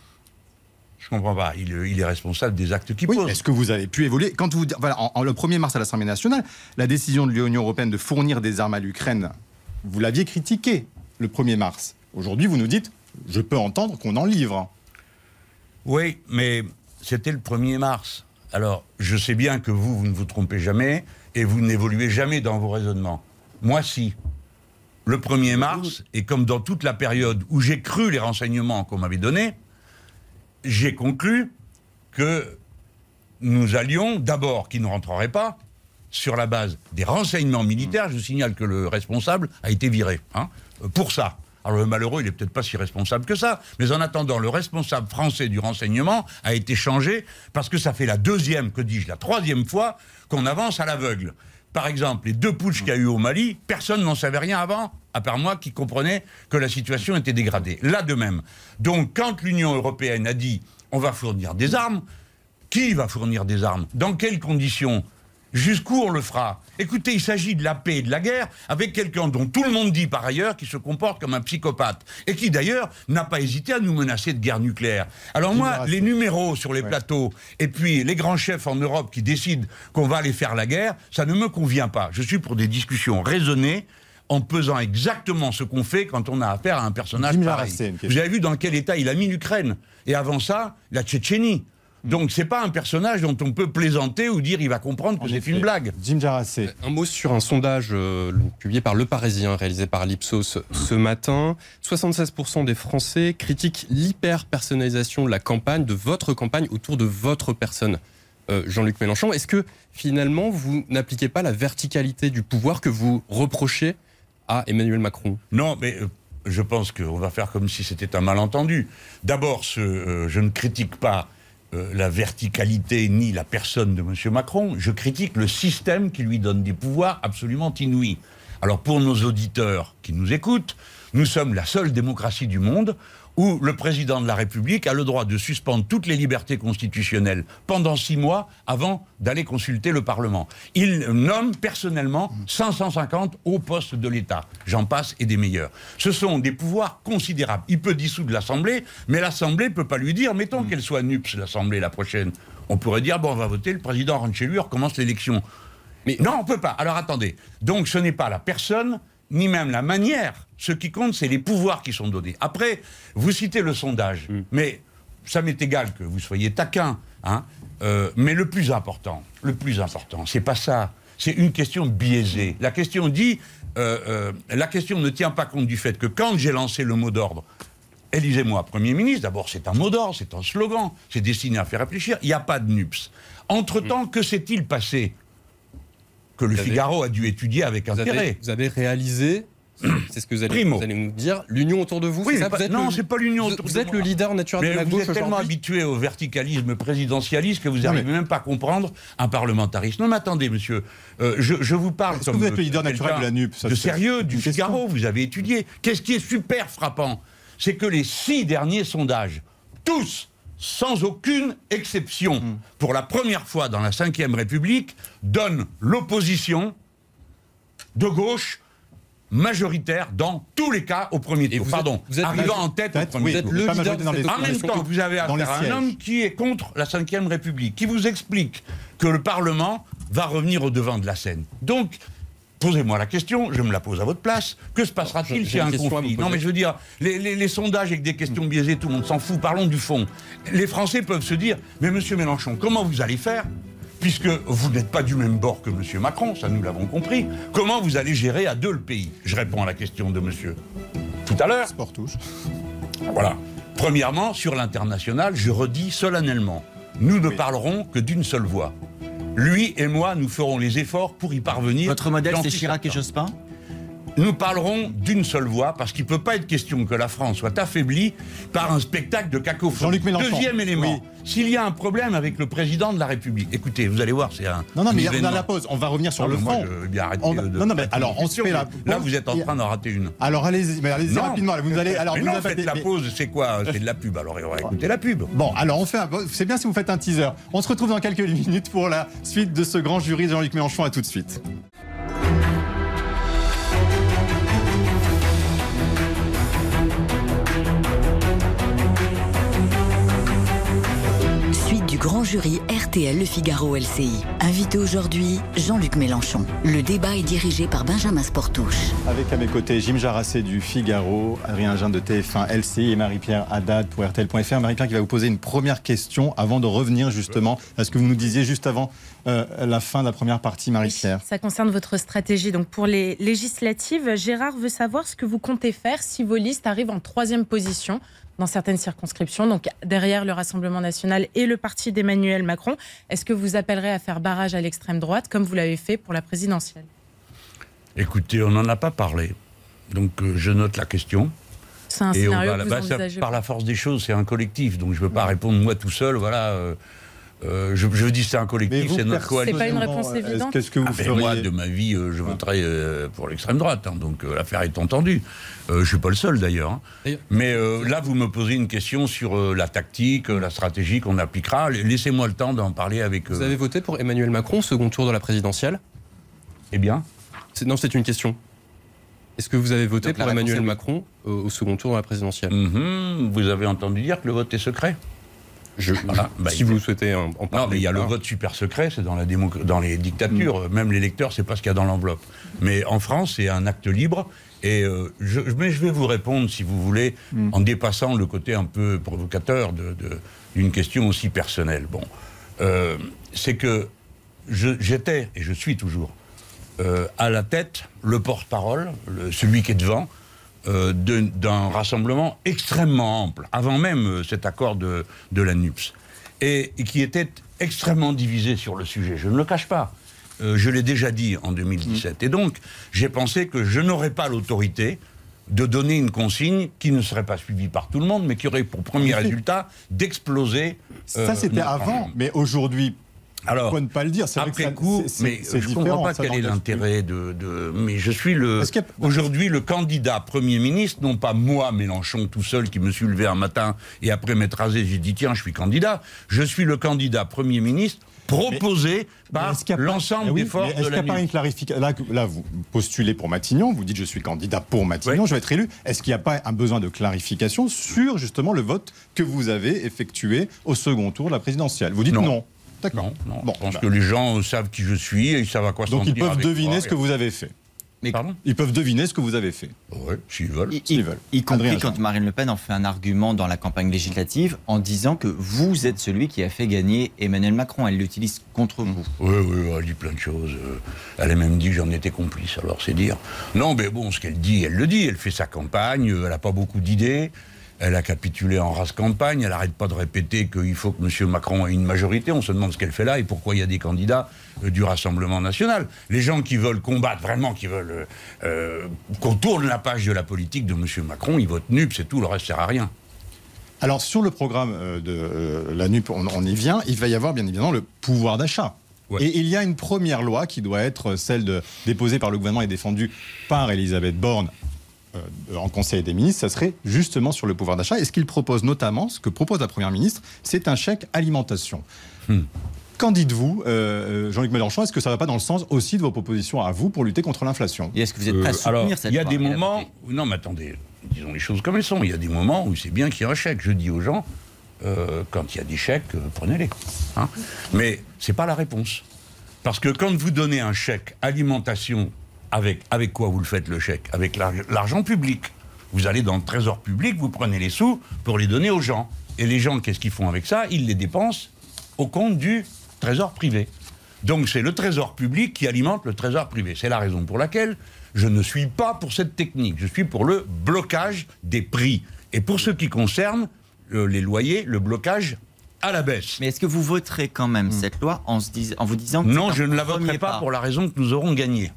S4: Je comprends pas. Il, il est responsable des actes qu'il
S3: Oui,
S4: pose.
S3: est-ce que vous avez pu évoluer Quand vous, voilà, en, en- le 1er mars à l'Assemblée nationale, la décision de l'Union européenne de fournir des armes à l'Ukraine, vous l'aviez critiquée le 1er mars. Aujourd'hui, vous nous dites, je peux entendre qu'on en livre.
S4: Oui, mais c'était le 1er mars. Alors, je sais bien que vous, vous ne vous trompez jamais et vous n'évoluez jamais dans vos raisonnements. Moi, si. Le 1er mars, et comme dans toute la période où j'ai cru les renseignements qu'on m'avait donnés, j'ai conclu que nous allions, d'abord, qui ne rentrerait pas, sur la base des renseignements militaires. Je signale que le responsable a été viré hein, pour ça. Alors le malheureux, il est peut-être pas si responsable que ça, mais en attendant, le responsable français du renseignement a été changé parce que ça fait la deuxième, que dis-je, la troisième fois qu'on avance à l'aveugle. Par exemple, les deux putschs qu'il y a eu au Mali, personne n'en savait rien avant, à part moi qui comprenais que la situation était dégradée. Là de même. Donc quand l'Union européenne a dit on va fournir des armes, qui va fournir des armes? Dans quelles conditions? Jusqu'où on le fera? Écoutez, il s'agit de la paix et de la guerre avec quelqu'un dont tout le monde dit par ailleurs qu'il se comporte comme un psychopathe et qui d'ailleurs n'a pas hésité à nous menacer de guerre nucléaire. Alors moi, les numéros sur les plateaux et puis les grands chefs en Europe qui décident qu'on va aller faire la guerre, ça ne me convient pas. Je suis pour des discussions raisonnées en pesant exactement ce qu'on fait quand on a affaire à un personnage pareil. Vous avez vu dans quel état il a mis l'Ukraine et avant ça, la Tchétchénie. Donc c'est pas un personnage dont on peut plaisanter ou dire il va comprendre que c'est une blague.
S3: Jim Jarassé.
S6: Un mot sur un sondage euh, publié par Le Parisien, réalisé par l'Ipsos ce matin. 76% des Français critiquent l'hyper-personnalisation de la campagne, de votre campagne, autour de votre personne. Euh, Jean-Luc Mélenchon, est-ce que finalement vous n'appliquez pas la verticalité du pouvoir que vous reprochez à Emmanuel Macron
S4: Non, mais euh, je pense qu'on va faire comme si c'était un malentendu. D'abord, euh, je ne critique pas euh, la verticalité ni la personne de M. Macron, je critique le système qui lui donne des pouvoirs absolument inouïs. Alors pour nos auditeurs qui nous écoutent, nous sommes la seule démocratie du monde où le président de la République a le droit de suspendre toutes les libertés constitutionnelles pendant six mois avant d'aller consulter le Parlement. Il nomme personnellement 550 hauts postes de l'État. J'en passe et des meilleurs. Ce sont des pouvoirs considérables. Il peut dissoudre l'Assemblée, mais l'Assemblée ne peut pas lui dire, mettons qu'elle soit NUPS, l'Assemblée, la prochaine. On pourrait dire, bon, on va voter, le président rentre chez lui, on recommence l'élection. Mais non, on peut pas. Alors attendez. Donc ce n'est pas la personne, ni même la manière. Ce qui compte, c'est les pouvoirs qui sont donnés. Après, vous citez le sondage, mais ça m'est égal que vous soyez taquin, hein. Euh, mais le plus important, le plus important, c'est pas ça. C'est une question biaisée. La question dit, euh, euh, la question ne tient pas compte du fait que quand j'ai lancé le mot d'ordre, Élisez-moi Premier ministre, d'abord c'est un mot d'ordre, c'est un slogan, c'est destiné à faire réfléchir, il n'y a pas de NUPS. Entre-temps, que s'est-il passé? Que le
S6: Vous avez-
S4: Figaro a dû étudier avec
S6: vous
S4: intérêt
S6: avez, vous avez réalisé, c'est ce que vous allez, vous allez nous dire, l'union autour de vous
S4: Oui,
S6: c'est ça Vous êtes
S4: non, c'est pas l'union
S6: vous-
S4: autour
S6: Vous
S4: de
S6: êtes
S4: moi.
S6: le leader naturel
S4: Mais
S6: de la
S4: vous
S6: gauche
S4: êtes tellement habitué au verticalisme présidentialiste que vous n'arrivez même pas à comprendre un parlementariste. Non, mais attendez, monsieur, euh, je, je vous parle comme
S3: vous êtes le leader naturel de la NUP Ça,
S4: De sérieux, du
S3: question.
S4: Figaro, vous avez étudié. Qu'est-ce qui est super frappant C'est que les six derniers sondages, tous, sans aucune exception,
S3: Hmm.
S4: pour la première fois dans la Ve République, donnent l'opposition de gauche majoritaire dans tous les cas au premier tour.
S6: vous
S4: Pardon,
S6: êtes- vous êtes
S4: arrivant en tête au premier
S3: oui,
S6: Vous êtes
S4: tour.
S6: le leader
S3: dans les-
S4: En même temps, vous avez affaire à un homme qui est contre la Ve République, qui vous explique que le Parlement va revenir au devant de la scène. Donc, posez-moi la question, je me la pose à votre place. Que se passera-t-il s'il y a un conflit Non, mais je veux dire, les, les- les sondages avec des questions biaisées, tout le monde s'en fout. Parlons du fond. Les Français peuvent se dire, mais Monsieur Mélenchon, comment vous allez faire Puisque vous n'êtes pas du même bord que Monsieur Macron, ça nous l'avons compris. Comment vous allez gérer à deux le pays? Je réponds à la question de Monsieur tout à l'heure.
S3: Sport touche.
S4: Voilà. Premièrement, sur l'international, je redis solennellement, nous ne parlerons que d'une seule voix. Lui et moi, nous ferons les efforts pour y parvenir.
S5: Votre modèle, c'est Chirac et. Jospin?
S4: Nous parlerons d'une seule voix parce qu'il ne peut pas être question que la France soit affaiblie par un spectacle de cacophonie.
S3: Jean-Luc Mélenchon.
S4: Deuxième élément,
S3: Oui.
S4: s'il y a un problème avec le président de la République, écoutez, vous allez voir, c'est un.
S3: Non, non, mais on a la pause. On va revenir sur le fond.
S4: je veux bien arrêter
S3: On-
S4: de-
S3: non, non, mais alors, on se fait la
S4: Là, vous êtes en train d'en rater une.
S3: Alors allez-y, mais allez-y rapidement. là, Vous allez. Alors
S4: mais
S3: vous
S4: non,
S3: avez-
S4: faites la pause, c'est quoi? C'est de la pub, alors on va écouter la pub.
S3: Bon, alors on fait un... C'est bien si vous faites un teaser. On se retrouve dans quelques minutes pour la suite de ce grand jury de Jean-Luc Mélenchon. À tout de suite.
S2: Grand jury RTL Le Figaro LCI. Invité aujourd'hui, Jean-Luc Mélenchon. Le débat est dirigé par Benjamin Sportouche.
S3: Avec à mes côtés Jim Jarassé du Figaro, Adrien Jean de TF1 LCI et Marie-Pierre Haddad pour RTL.fr. Marie-Pierre qui va vous poser une première question avant de revenir justement à ce que vous nous disiez juste avant euh, la fin de la première partie, Marie-Pierre.
S8: Ça concerne votre stratégie. Donc pour les législatives, Gérard veut savoir ce que vous comptez faire si vos listes arrivent en troisième position dans certaines circonscriptions, donc derrière le Rassemblement national et le parti d'Emmanuel Macron. Est-ce que vous appellerez à faire barrage à l'extrême droite comme vous l'avez fait pour la présidentielle?
S4: Écoutez, on n'en a pas parlé. Donc euh, je note la question.
S8: C'est un
S4: Et on
S8: scénario
S4: va-
S8: que vous
S4: bah, ça- par la force des choses, c'est un collectif. Donc je ne peux pas répondre moi tout seul. Voilà. euh, euh, je, je dis c'est un collectif, c'est notre coalition.
S8: C'est pas une réponse évidente.
S3: Qu'est-ce que vous
S4: Ah ben,
S3: feriez
S4: moi, de ma vie, euh, je voterai euh, pour l'extrême droite. hein, donc euh, l'affaire est entendue. Euh, je suis pas le seul d'ailleurs. hein. Mais euh, là, vous me posez une question sur euh, la tactique, euh, la stratégie qu'on appliquera. Laissez-moi le temps d'en parler avec.
S6: Vous
S4: euh,
S6: avez voté pour Emmanuel Macron au second tour de la présidentielle?
S4: Eh bien,
S6: Non, c'est une question. Est-ce que vous avez voté
S5: Donc,
S6: pour Emmanuel. Macron au, au second tour de la présidentielle?
S4: Mhm, vous avez entendu dire que le vote est secret?
S6: Je-
S4: Voilà. Bah,
S6: Si
S4: il-
S6: vous souhaitez en, en parler.
S4: Non, mais il y a le vote super secret, c'est dans, la démo- dans les dictatures. Même l'électeur, c'est pas ce qu'il y a dans l'enveloppe. Mais en France, c'est un acte libre. Et euh, je, mais je vais vous répondre, si vous voulez, en dépassant le côté un peu provocateur de- de- d'une question aussi personnelle. Bon, Euh, c'est que j'étais, et je suis toujours, euh, à la tête, le porte-parole, le- celui qui est devant, euh, d'un rassemblement extrêmement ample, avant même euh, cet accord de, de la NUPS, et, et qui était extrêmement divisé sur le sujet. Je ne le cache pas. Euh, je l'ai déjà dit en 2017. Et donc, j'ai pensé que je n'aurais pas l'autorité de donner une consigne qui ne serait pas suivie par tout le monde, mais qui aurait pour premier résultat d'exploser.
S3: Ça, c'était avant, mais aujourd'hui,
S4: Alors,
S3: pourquoi ne pas le dire C'est vrai que
S4: après coup, mais je ne comprends pas quel est l'intérêt de, de- Mais je suis le
S3: a-
S4: aujourd'hui le candidat Premier ministre, non pas moi, Mélenchon, tout seul, qui me suis levé un matin et après m'être rasé, j'ai dit tiens, je suis candidat. Je suis le candidat Premier ministre proposé
S3: Mais
S4: par l'ensemble
S3: Eh oui,
S4: des forces
S3: Est-ce qu'il n'y a pas une clarification? Là, là, vous postulez pour Matignon, vous dites je suis candidat pour Matignon,
S4: Oui.
S3: je vais être élu. Est-ce qu'il n'y a pas un besoin de clarification sur justement le vote que vous avez effectué au second tour de la présidentielle? Vous dites non.
S4: Non.
S3: D'accord.
S4: Non, non.
S3: Bon,
S4: je pense
S3: bah,
S4: que les gens savent qui je suis et ils savent à quoi s'en
S3: donc ils peuvent deviner ce que vous avez fait.
S5: Mais
S4: Pardon
S3: Ils peuvent deviner ce que vous avez fait.
S4: Oui, s'ils veulent.
S5: Y-
S3: veulent.
S5: y compris
S3: Adrien
S5: quand
S3: Jean.
S5: Marine Le Pen en fait un argument dans la campagne législative en disant que vous êtes celui qui a fait gagner Emmanuel Macron. Elle l'utilise contre vous.
S4: Oui, oui, elle dit plein de choses. Euh, Elle a même dit que j'en étais complice, alors c'est dire. Non, mais bon, ce qu'elle dit, elle le dit. Elle fait sa campagne, elle n'a pas beaucoup d'idées. Elle a capitulé en race campagne. Elle n'arrête pas de répéter qu'il faut que M. Macron ait une majorité. On se demande ce qu'elle fait là et pourquoi il y a des candidats euh, du Rassemblement national. Les gens qui veulent combattre, vraiment, qui veulent euh, euh, qu'on tourne la page de la politique de M. Macron, ils votent NUP, c'est tout, le reste sert à rien.
S3: Alors sur le programme de la NUP, on, on y vient, il va y avoir bien évidemment le pouvoir d'achat.
S4: Ouais.
S3: Et il y a une première loi qui doit être celle de, déposée par le gouvernement et défendue par Elisabeth Borne en Conseil des ministres, ça serait justement sur le pouvoir d'achat. Et ce qu'il propose notamment, ce que propose la Première ministre, c'est un chèque alimentation.
S4: Hmm.
S3: Qu'en dites-vous, euh, euh, Jean-Luc Mélenchon? Est-ce que ça ne va pas dans le sens aussi de vos propositions à vous pour lutter contre l'inflation?
S5: Et est-ce que vous êtes prêt à
S4: Euh,
S5: soutenir
S4: alors,
S5: cette
S4: il y a des moments.
S5: voter
S4: Non, mais attendez, disons les choses comme elles sont. Il y a des moments où c'est bien qu'il y ait un chèque. Je dis aux gens, euh, quand il y a des chèques, euh, prenez-les. hein. Mais c'est pas la réponse. Parce que quand vous donnez un chèque alimentation, avec, avec quoi vous le faites le chèque? Avec l'ar- l'argent public. Vous allez dans le trésor public, vous prenez les sous pour les donner aux gens. Et les gens, qu'est-ce qu'ils font avec ça? Ils les dépensent au compte du trésor privé. Donc c'est le trésor public qui alimente le trésor privé. C'est la raison pour laquelle je ne suis pas pour cette technique. Je suis pour le blocage des prix. Et pour ce qui concerne euh, les loyers, le blocage à la baisse.
S5: Mais est-ce que vous voterez quand même cette loi en, se dis- en vous disant que
S4: non, je ne la voterai pas
S5: pas?
S4: pour la raison que nous aurons gagné.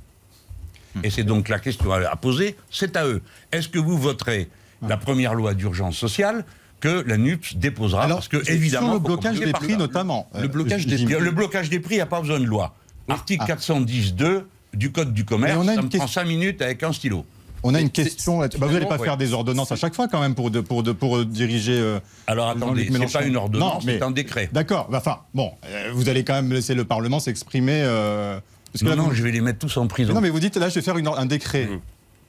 S4: Et c'est donc la question à poser, c'est à eux. Est-ce que vous voterez la première loi d'urgence sociale que la NUPS déposera
S3: Alors,
S4: parce que évidemment
S3: le
S4: faut
S3: blocage des prix notamment.
S6: Le
S3: Euh,
S6: blocage des
S3: j'imagine-
S4: Le blocage des prix, il n'y a pas besoin de loi. Article
S3: Ah.
S4: 410.2 du Code du commerce,
S3: on a
S4: ça me prend
S3: question-
S4: 5 minutes avec un stylo.
S3: On a une question. Bah, vous n'allez pas
S4: Ouais.
S3: faire des ordonnances à chaque fois quand même pour, de- pour, de- pour euh, diriger. euh,
S4: Alors attendez, c'est pas une ordonnance, c'est un décret.
S3: D'accord. Bah, Enfin, bon, euh, vous allez quand même laisser le Parlement s'exprimer. euh, parce que
S4: Non,
S3: là,
S4: non,
S3: vous-
S4: je vais les mettre tous en prison.
S3: non, mais vous dites là, je vais faire une un décret.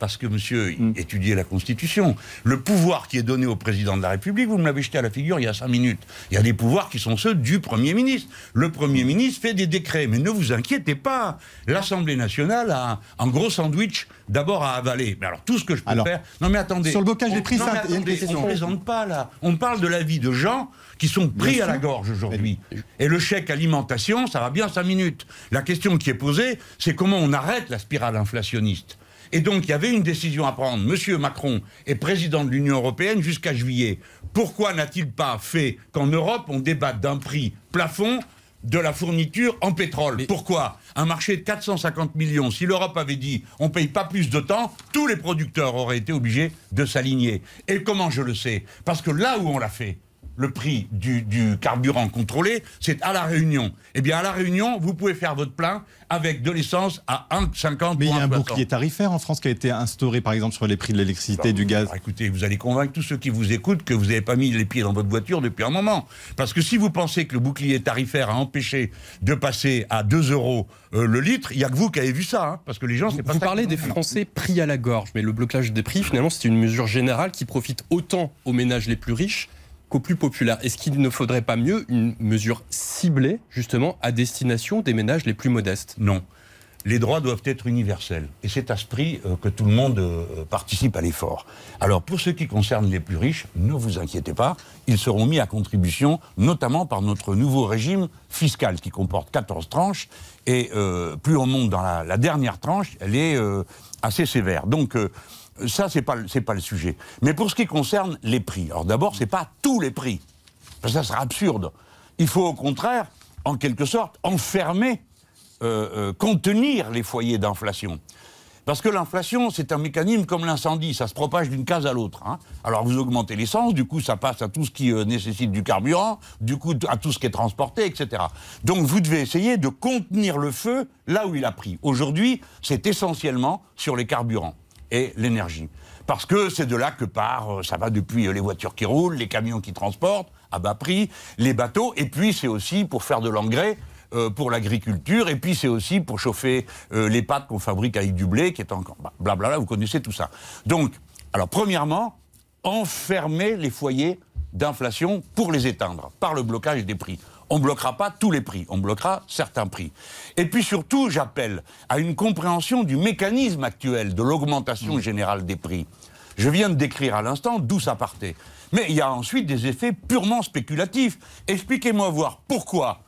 S4: Parce que monsieur
S3: Mm.
S4: étudiait la Constitution. Le pouvoir qui est donné au président de la République, vous me l'avez jeté à la figure il y a cinq minutes. Il y a des pouvoirs qui sont ceux du Premier ministre. Le Premier ministre fait des décrets, mais ne vous inquiétez pas. L'Assemblée nationale a un, gros sandwich d'abord à avaler. Mais alors tout ce que je peux
S3: Alors,
S4: faire. Non mais attendez.
S3: sur le blocage des
S4: On-
S3: prix,
S4: non,
S3: ça,
S4: mais
S3: il y a une
S4: attendez,
S3: question.
S4: on ne plaisante pas là. On parle de la vie de gens qui sont pris
S3: Bien
S4: à la gorge aujourd'hui. Et le chèque alimentation, ça va bien cinq minutes. La question qui est posée, c'est comment on arrête la spirale inflationniste. Et donc, il y avait une décision à prendre. Monsieur Macron est président de l'Union européenne jusqu'à juillet. Pourquoi n'a-t-il pas fait qu'en Europe, on débatte d'un prix plafond de la fourniture en pétrole? Pourquoi? Un marché de 450 millions. Si l'Europe avait dit on ne paye pas plus de temps, tous les producteurs auraient été obligés de s'aligner. Et comment je le sais? Parce que là où on l'a fait, le prix du, du carburant contrôlé, c'est à La Réunion. Eh bien, à La Réunion, vous pouvez faire votre plein avec de l'essence à 1,50
S3: Mais il y a un
S4: ou 1,60.
S3: bouclier tarifaire en France qui a été instauré, par exemple, sur les prix de l'électricité, du gaz.
S4: Alors, écoutez, vous allez convaincre tous ceux qui vous écoutent que vous n'avez pas mis les pieds dans votre voiture depuis un moment. Parce que si vous pensez que le bouclier tarifaire a empêché de passer à 2 euros euh, le litre, il n'y a que vous qui avez vu ça. hein, parce que les gens, c'est pas
S6: Vous
S4: ça
S6: parlez des. Français pris à la gorge, mais le blocage des prix, finalement, c'est une mesure générale qui profite autant aux ménages les plus riches qu'aux plus populaires. Est-ce qu'il ne faudrait pas mieux une mesure ciblée, justement, à destination des ménages les plus modestes?
S4: Non. Les droits doivent être universels. Et c'est à ce prix euh, que tout le monde euh, participe à l'effort. Alors, pour ce qui concerne les plus riches, ne vous inquiétez pas, ils seront mis à contribution, notamment par notre nouveau régime fiscal qui comporte 14 tranches. Et euh, plus on monte dans la, la dernière tranche, elle est assez sévère. Donc, ça, c'est pas, pas le sujet. Mais pour ce qui concerne les prix, alors d'abord, c'est pas tous les prix. Parce que ça serait absurde. Il faut au contraire, en quelque sorte, enfermer euh, euh, contenir les foyers d'inflation. Parce que l'inflation, c'est un mécanisme comme l'incendie, ça se propage d'une case à l'autre. hein. Alors vous augmentez l'essence, du coup ça passe à tout ce qui euh, nécessite du carburant, du coup à tout ce qui est transporté, etc. Donc vous devez essayer de contenir le feu là où il a pris. Aujourd'hui, c'est essentiellement sur les carburants et l'énergie. Parce que c'est de là que part, euh, ça va depuis euh, les voitures qui roulent, les camions qui transportent à bas prix, les bateaux, et puis c'est aussi pour faire de l'engrais euh, pour l'agriculture, et puis c'est aussi pour chauffer les pâtes qu'on fabrique avec du blé, qui est encore... bah, Blablabla, vous connaissez tout ça. Donc, alors premièrement, enfermer les foyers d'inflation pour les éteindre par le blocage des prix. On ne bloquera pas tous les prix, on bloquera certains prix. Et puis surtout, j'appelle à une compréhension du mécanisme actuel de l'augmentation générale des prix. Je viens de décrire à l'instant d'où ça partait. Mais il y a ensuite des effets purement spéculatifs. Expliquez-moi voir pourquoi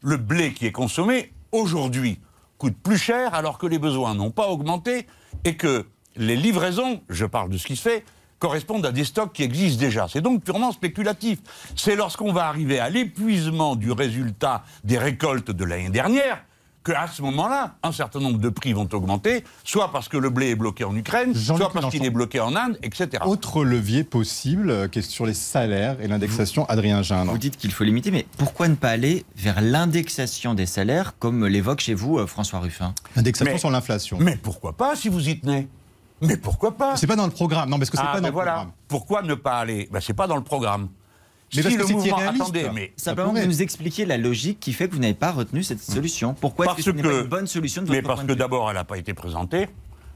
S4: le blé qui est consommé aujourd'hui coûte plus cher alors que les besoins n'ont pas augmenté et que les livraisons, je parle de ce qui se fait, correspondent à des stocks qui existent déjà. C'est donc purement spéculatif. C'est lorsqu'on va arriver à l'épuisement du résultat des récoltes de l'année dernière qu'à ce moment-là, un certain nombre de prix vont augmenter, soit parce que le blé est bloqué en Ukraine, soit parce qu'il est bloqué en Inde, etc.
S3: Autre levier possible, euh, qui est sur les salaires et l'indexation, Adrien Gindre.
S5: Vous dites qu'il faut limiter, mais pourquoi ne pas aller vers l'indexation des salaires, comme l'évoque chez vous euh, François Ruffin?
S3: Indexation
S4: Mais-
S3: sur l'inflation.
S4: Mais pourquoi pas si vous y tenez? Mais pourquoi pas
S3: C'est pas dans le programme. Non, parce que c'est
S4: Ah,
S3: pas dans
S4: ben
S3: le
S4: voilà.
S3: programme.
S4: Pourquoi ne pas aller? Ben, C'est pas dans le programme.
S3: Mais parce que c'est
S4: mouvement, attendez, mais
S5: Simplement, vous nous expliquez la logique qui fait que vous n'avez pas retenu cette solution. Pourquoi est-ce
S4: Parce
S5: que ce n'est
S4: que-
S5: pas une bonne solution de votre
S4: Mais parce
S5: point
S4: que d'abord, elle n'a pas été présentée.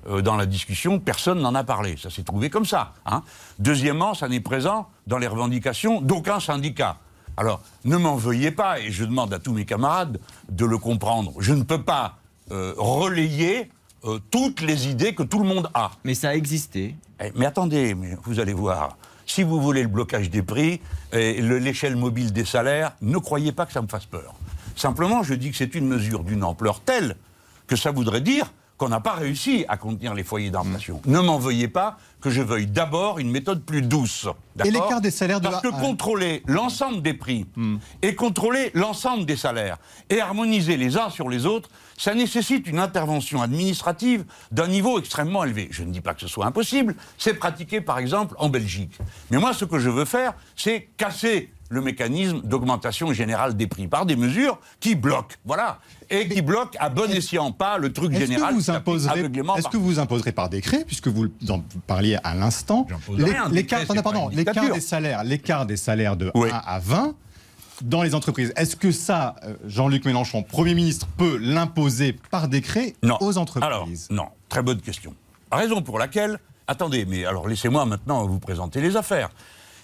S4: Euh, dans la discussion, personne n'en a parlé. Ça s'est trouvé comme ça. hein. Deuxièmement, ça n'est présent dans les revendications d'aucun syndicat. Alors, ne m'en veuillez pas, et je demande à tous mes camarades de le comprendre. Je ne peux pas euh, relayer euh, toutes les idées que tout le monde a.
S5: Mais ça a existé.
S4: Eh, Mais attendez, mais vous allez voir. Si vous voulez le blocage des prix et le- l'échelle mobile des salaires, ne croyez pas que ça me fasse peur. Simplement, je dis que c'est une mesure d'une ampleur telle que ça voudrait dire qu'on n'a pas réussi à contenir les foyers d'inflation. Ne m'en veuillez pas que je veuille d'abord une méthode plus douce.
S3: Et l'écart des salaires de
S4: Parce
S3: la-
S4: que
S3: Ah.
S4: contrôler l'ensemble des prix et contrôler l'ensemble des salaires et harmoniser les uns sur les autres, ça nécessite une intervention administrative d'un niveau extrêmement élevé. Je ne dis pas que ce soit impossible, c'est pratiqué par exemple en Belgique. Mais moi, ce que je veux faire, c'est casser le mécanisme d'augmentation générale des prix par des mesures qui bloquent, voilà, et qui bloquent à bon escient, pas le truc
S3: Est-ce
S4: général
S3: est-ce
S4: par-
S3: que vous imposerez par décret, puisque vous en parliez à l'instant, l'écart, des salaires, l'écart des salaires de
S4: Oui.
S3: 1 à 20 dans les entreprises. Est-ce que ça, euh, Jean-Luc Mélenchon, Premier ministre, peut l'imposer par décret
S4: Non.
S3: aux entreprises?
S4: Alors, non, très bonne question. Raison pour laquelle, attendez, mais alors laissez-moi maintenant vous présenter les affaires.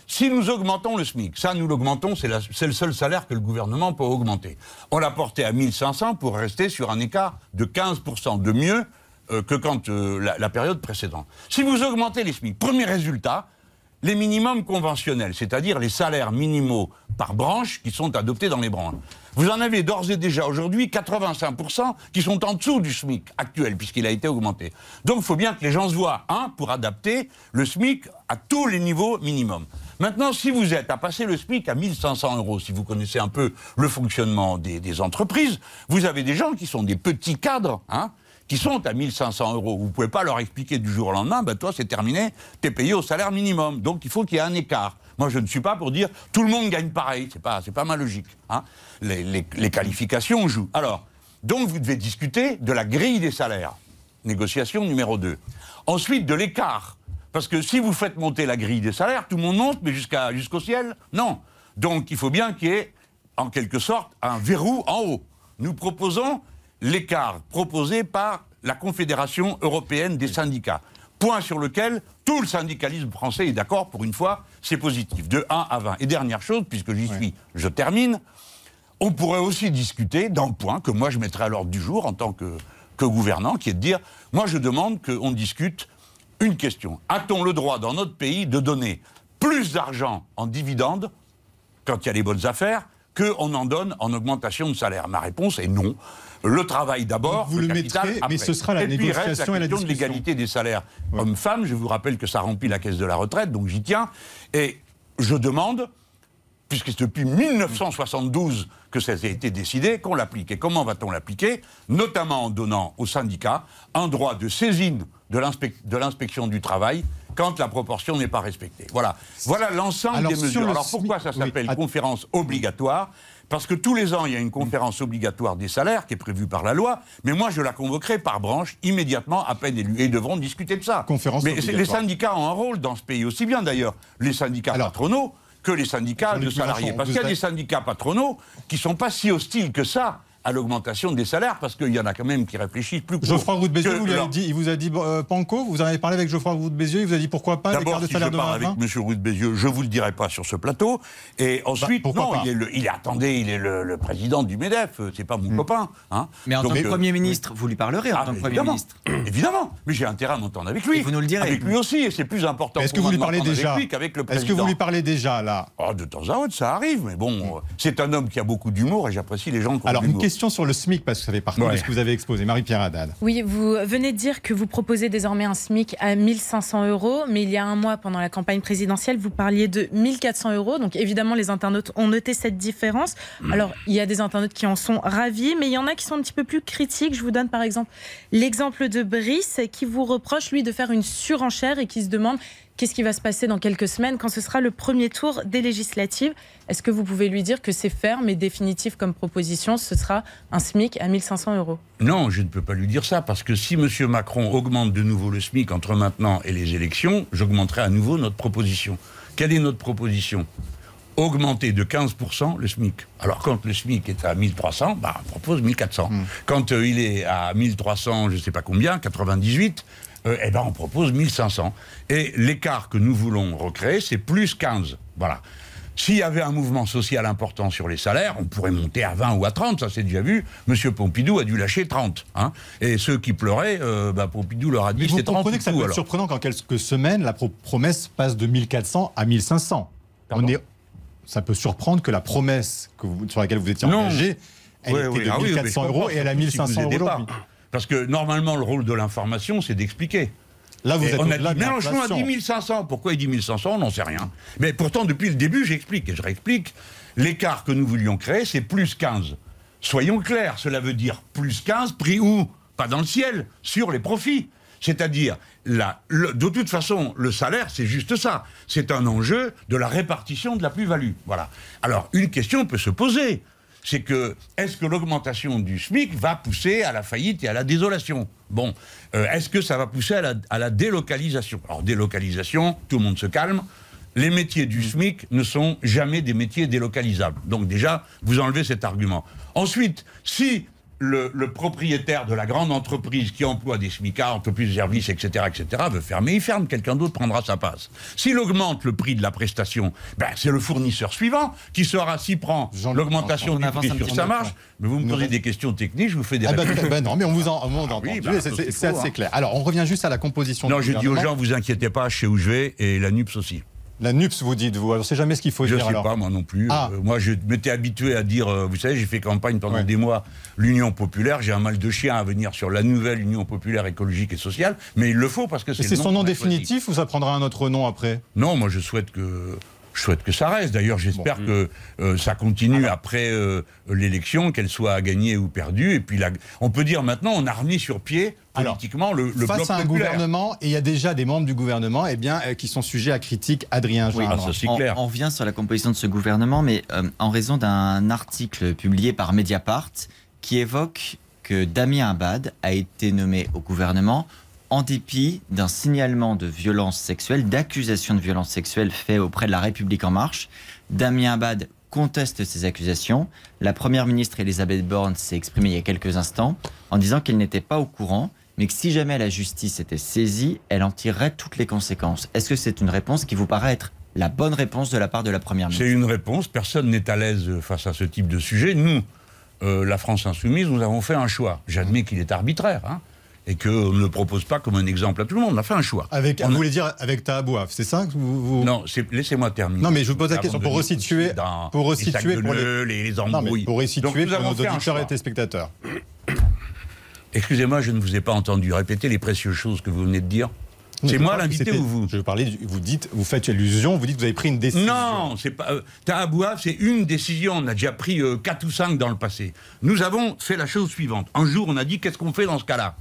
S4: Si nous augmentons le SMIC, ça nous l'augmentons, c'est la- c'est le seul salaire que le gouvernement peut augmenter. On l'a porté à 1500 pour rester sur un écart de 15% de mieux euh, que quand euh, la, la période précédente. Si vous augmentez les SMIC, premier résultat, les minimums conventionnels, c'est-à-dire les salaires minimaux par branche qui sont adoptés dans les branches. Vous en avez d'ores et déjà aujourd'hui 85% qui sont en dessous du SMIC actuel, puisqu'il a été augmenté. Donc il faut bien que les gens se voient, un, pour adapter le SMIC à tous les niveaux minimums. Maintenant, si vous êtes à passer le SMIC à 1500 euros, si vous connaissez un peu le fonctionnement des, des entreprises, vous avez des gens qui sont des petits cadres, hein, qui sont à 1500 euros. Vous ne pouvez pas leur expliquer du jour au lendemain, ben toi c'est terminé, tu es payé au salaire minimum. Donc il faut qu'il y ait un écart. Moi je ne suis pas pour dire tout le monde gagne pareil, c'est pas, pas ma logique. hein. Les qualifications jouent. Alors, donc vous devez discuter de la grille des salaires. Négociation numéro 2. Ensuite de l'écart. Parce que si vous faites monter la grille des salaires, tout le monde monte, mais jusqu'à, jusqu'au ciel Non. Donc il faut bien qu'il y ait, en quelque sorte, un verrou en haut. Nous proposons l'écart proposé par la Confédération européenne des syndicats. Point sur lequel tout le syndicalisme français est d'accord, pour une fois, c'est positif, de 1 à 20. Et dernière chose, puisque j'y suis, je termine, on pourrait aussi discuter d'un point que moi je mettrais à l'ordre du jour en tant que, que gouvernant, qui est de dire, moi je demande qu'on discute une question. A-t-on le droit dans notre pays de donner plus d'argent en dividendes quand il y a les bonnes affaires qu'on en donne en augmentation de salaire? Ma réponse est non. Le travail d'abord,
S3: Vous le
S4: capital
S3: mettrez, mais ce sera la
S4: et puis reste
S3: négociation
S4: la
S3: et la
S4: question de
S3: discussion.
S4: l'égalité des salaires hommes-femmes. Je vous rappelle que ça remplit la caisse de la retraite, donc j'y tiens. Et je demande, puisque c'est depuis 1972 que ça a été décidé, qu'on l'applique. Et comment va-t-on l'appliquer? Notamment en donnant aux syndicats un droit de saisine de l'inspec- de l'inspection du travail quand la proportion n'est pas respectée. Voilà, voilà l'ensemble des
S3: sur
S4: mesures.
S3: le
S4: Alors pourquoi ça s'appelle conférence obligatoire? Parce que tous les ans, il y a une conférence obligatoire des salaires qui est prévue par la loi, mais moi, je la convoquerai par branche immédiatement à peine élus. Et ils devront discuter de ça.
S3: Conférence
S4: mais les syndicats ont un rôle dans ce pays, aussi bien d'ailleurs les syndicats
S3: Alors,
S4: patronaux que les syndicats de salariés. Parce qu'il y a des syndicats patronaux qui ne sont pas si hostiles que ça à l'augmentation des salaires, parce qu'il y en a quand même qui réfléchissent plus court
S3: Geoffroy Roux de Bézieux,
S4: que
S3: vous
S4: leur-
S3: dit, il vous a dit euh, Panko, vous en avez parlé avec Geoffroy Roux de Bézieux, il vous a dit pourquoi pas l'écart
S4: D'abord,
S3: de
S4: si je
S3: salaire de 20
S4: parle
S3: à
S4: avec
S3: 20
S4: M. Roux de Bézieux, je vous le dirai pas sur ce plateau. Et ensuite,
S3: Bah, pourquoi
S4: non,
S3: pas
S4: il est, le- il est- attendez, il est le, le président du MEDEF, euh, c'est pas mon copain. Hein.
S5: Mais en
S4: Donc,
S5: tant que
S4: euh,
S5: Premier ministre, vous lui parlerez en
S4: ah,
S5: tant que Premier ministre.
S4: évidemment, mais j'ai intérêt à m'entendre avec lui.
S5: Et vous nous le direz.
S4: Avec lui aussi, et c'est plus important
S3: Est-ce que vous lui parlez déjà Est-ce que vous lui parlez déjà là?
S4: Oh, de temps à autre, ça arrive, mais bon, euh, c'est un homme qui a beaucoup d'humour et j'apprécie les gens qui ont de l'humour.
S3: Question sur le SMIC, parce que ça fait partie
S4: Ouais.
S3: de ce que vous avez exposé. Marie-Pierre Haddad.
S8: Oui, vous venez de dire que vous proposez désormais un SMIC à 1500 euros, mais il y a un mois, pendant la campagne présidentielle, vous parliez de 1400 euros. Donc évidemment, les internautes ont noté cette différence. Alors, il y a des internautes qui en sont ravis, mais il y en a qui sont un petit peu plus critiques. Je vous donne par exemple l'exemple de Brice, qui vous reproche, lui, de faire une surenchère et qui se demande qu'est-ce qui va se passer dans quelques semaines quand ce sera le premier tour des législatives? Est-ce que vous pouvez lui dire que c'est ferme et définitif comme proposition? Ce sera un SMIC à 1500 euros.
S4: Non, je ne peux pas lui dire ça, parce que si M. Macron augmente de nouveau le SMIC entre maintenant et les élections, j'augmenterai à nouveau notre proposition. Quelle est notre proposition? Augmenter de 15% le SMIC. Alors quand le SMIC est à 1300, bah, on propose 1400. Quand euh, il est à 1300, je ne sais pas combien, 98, euh, eh ben, on propose 1500. Et l'écart que nous voulons recréer, c'est plus 15. Voilà. S'il y avait un mouvement social important sur les salaires, on pourrait monter à 20 ou à 30, ça c'est déjà vu. Monsieur Pompidou a dû lâcher 30. Hein. Et ceux qui pleuraient, euh, bah, Pompidou leur a dit
S3: vous
S4: c'est 30
S3: comprenez que ça peut être
S4: alors.
S3: surprenant qu'en quelques semaines, la pro- promesse passe de 1400 à 1500.
S4: Pardon
S3: On est... Ça peut surprendre que la promesse que vous- sur laquelle vous étiez
S4: Non.
S3: engagé, elle
S4: Oui,
S3: était
S4: oui,
S3: de
S4: ah oui, mais je
S3: 1400 euros et elle a
S4: surtout si vous
S3: 1500 euros.
S4: Parce que normalement, le rôle de l'information, c'est d'expliquer.
S3: Là, vous
S4: Et
S3: êtes
S4: on a dit Mélenchon a dit 1500. Pourquoi il dit 1500 On n'en sait rien. Mais pourtant, depuis le début, j'explique et je réexplique. L'écart que nous voulions créer, c'est plus 15. Soyons clairs, cela veut dire plus 15, pris où Pas dans le ciel, sur les profits. C'est-à-dire, de toute façon, le salaire, c'est juste ça. C'est un enjeu de la répartition de la plus-value. Voilà. Alors, une question peut se poser. C'est que, est-ce que l'augmentation du SMIC va pousser à la faillite et à la désolation? Bon, euh, est-ce que ça va pousser à la délocalisation? Alors, délocalisation, tout le monde se calme. Les métiers du SMIC ne sont jamais des métiers délocalisables. Donc déjà, vous enlevez cet argument. Ensuite, si le, le propriétaire de la grande entreprise qui emploie des SMICards, entreprises de services, etc., etc., veut fermer, il ferme, quelqu'un d'autre prendra sa place. S'il augmente le prix de la prestation, ben, c'est le fournisseur suivant qui saura s'il prend l'augmentation
S5: on
S4: du prix sur sa marge. Mais vous me posez des questions techniques, je vous fais des
S3: Ah bah,
S4: réponses.
S3: bah non, mais on vous en, on
S4: Ah oui, bah,
S3: c'est- assez
S4: hein.
S3: clair. Alors, on revient juste à la composition
S4: Non, je dis aux gens, vous inquiétez pas, je sais où je vais, et la NUPS aussi.
S3: La NUPS, vous dites, vous, alors c'est jamais ce qu'il faut
S4: Je
S3: dire
S4: sais
S3: alors.
S4: pas, moi non plus.
S3: Ah.
S4: Euh, moi, je m'étais habitué à dire, euh, vous savez, j'ai fait campagne pendant
S3: Ouais.
S4: des mois, l'Union populaire, j'ai un mal de chien à venir sur la nouvelle Union populaire écologique et sociale, mais il le faut parce que
S3: Et
S4: c'est
S3: c'est son nom définitif ou ça prendra un autre nom après?
S4: Non, moi je souhaite que je souhaite que ça reste. D'ailleurs, j'espère que euh, ça continue après euh, l'élection, qu'elle soit gagnée ou perdue. Et puis, la- on peut dire maintenant, on a remis sur pied
S3: Alors,
S4: politiquement le, le
S3: Face
S4: bloc
S3: à un
S4: populaire.
S3: gouvernement, et il y a déjà des membres du gouvernement eh bien, euh, qui sont sujets à critique, Adrien
S5: Oui.
S4: Ah, ça, c'est
S5: on,
S4: clair.
S5: on revient sur la composition de ce gouvernement, mais euh, en raison d'un article publié par Mediapart qui évoque que Damien Abad a été nommé au gouvernement en dépit d'un signalement de violence sexuelle, d'accusation de violence sexuelle fait auprès de la République en marche. Damien Abad conteste ces accusations. La première ministre Elisabeth Borne s'est exprimée il y a quelques instants en disant qu'elle n'était pas au courant, mais que si jamais la justice était saisie, elle en tirerait toutes les conséquences. Est-ce que c'est une réponse qui vous paraît être la bonne réponse de la part de la première ministre?
S4: C'est une réponse. Personne n'est à l'aise face à ce type de sujet. Nous, euh, la France insoumise, nous avons fait un choix. J'admets qu'il est arbitraire. hein, et qu'on ne le propose pas comme un exemple à tout le monde. On a fait un choix.
S3: Avec,
S4: On
S3: vous
S4: a-
S3: voulez dire avec Tahabouaf, c'est ça que vous, vous-
S4: Non, laissez-moi terminer.
S3: Non, mais je vous pose la question pour resituer- pour resituer pour les-
S4: les, les
S3: Non,
S4: embrouilles.
S3: pour
S4: Donc, avons
S3: nos auditeurs et téléspectateurs.
S4: Excusez-moi, je ne vous ai pas entendu. Répétez les précieuses choses que vous venez de dire. C'est moi l'invité ou vous
S3: Je parlais, vous dites, vous faites allusion, vous dites que vous avez pris une décision.
S4: Non, c'est pas. Euh, Tahabouaf, c'est une décision. On a déjà pris euh, quatre ou cinq dans le passé. Nous avons fait la chose suivante. Un jour, on a dit qu'est-ce qu'on fait dans ce cas-là?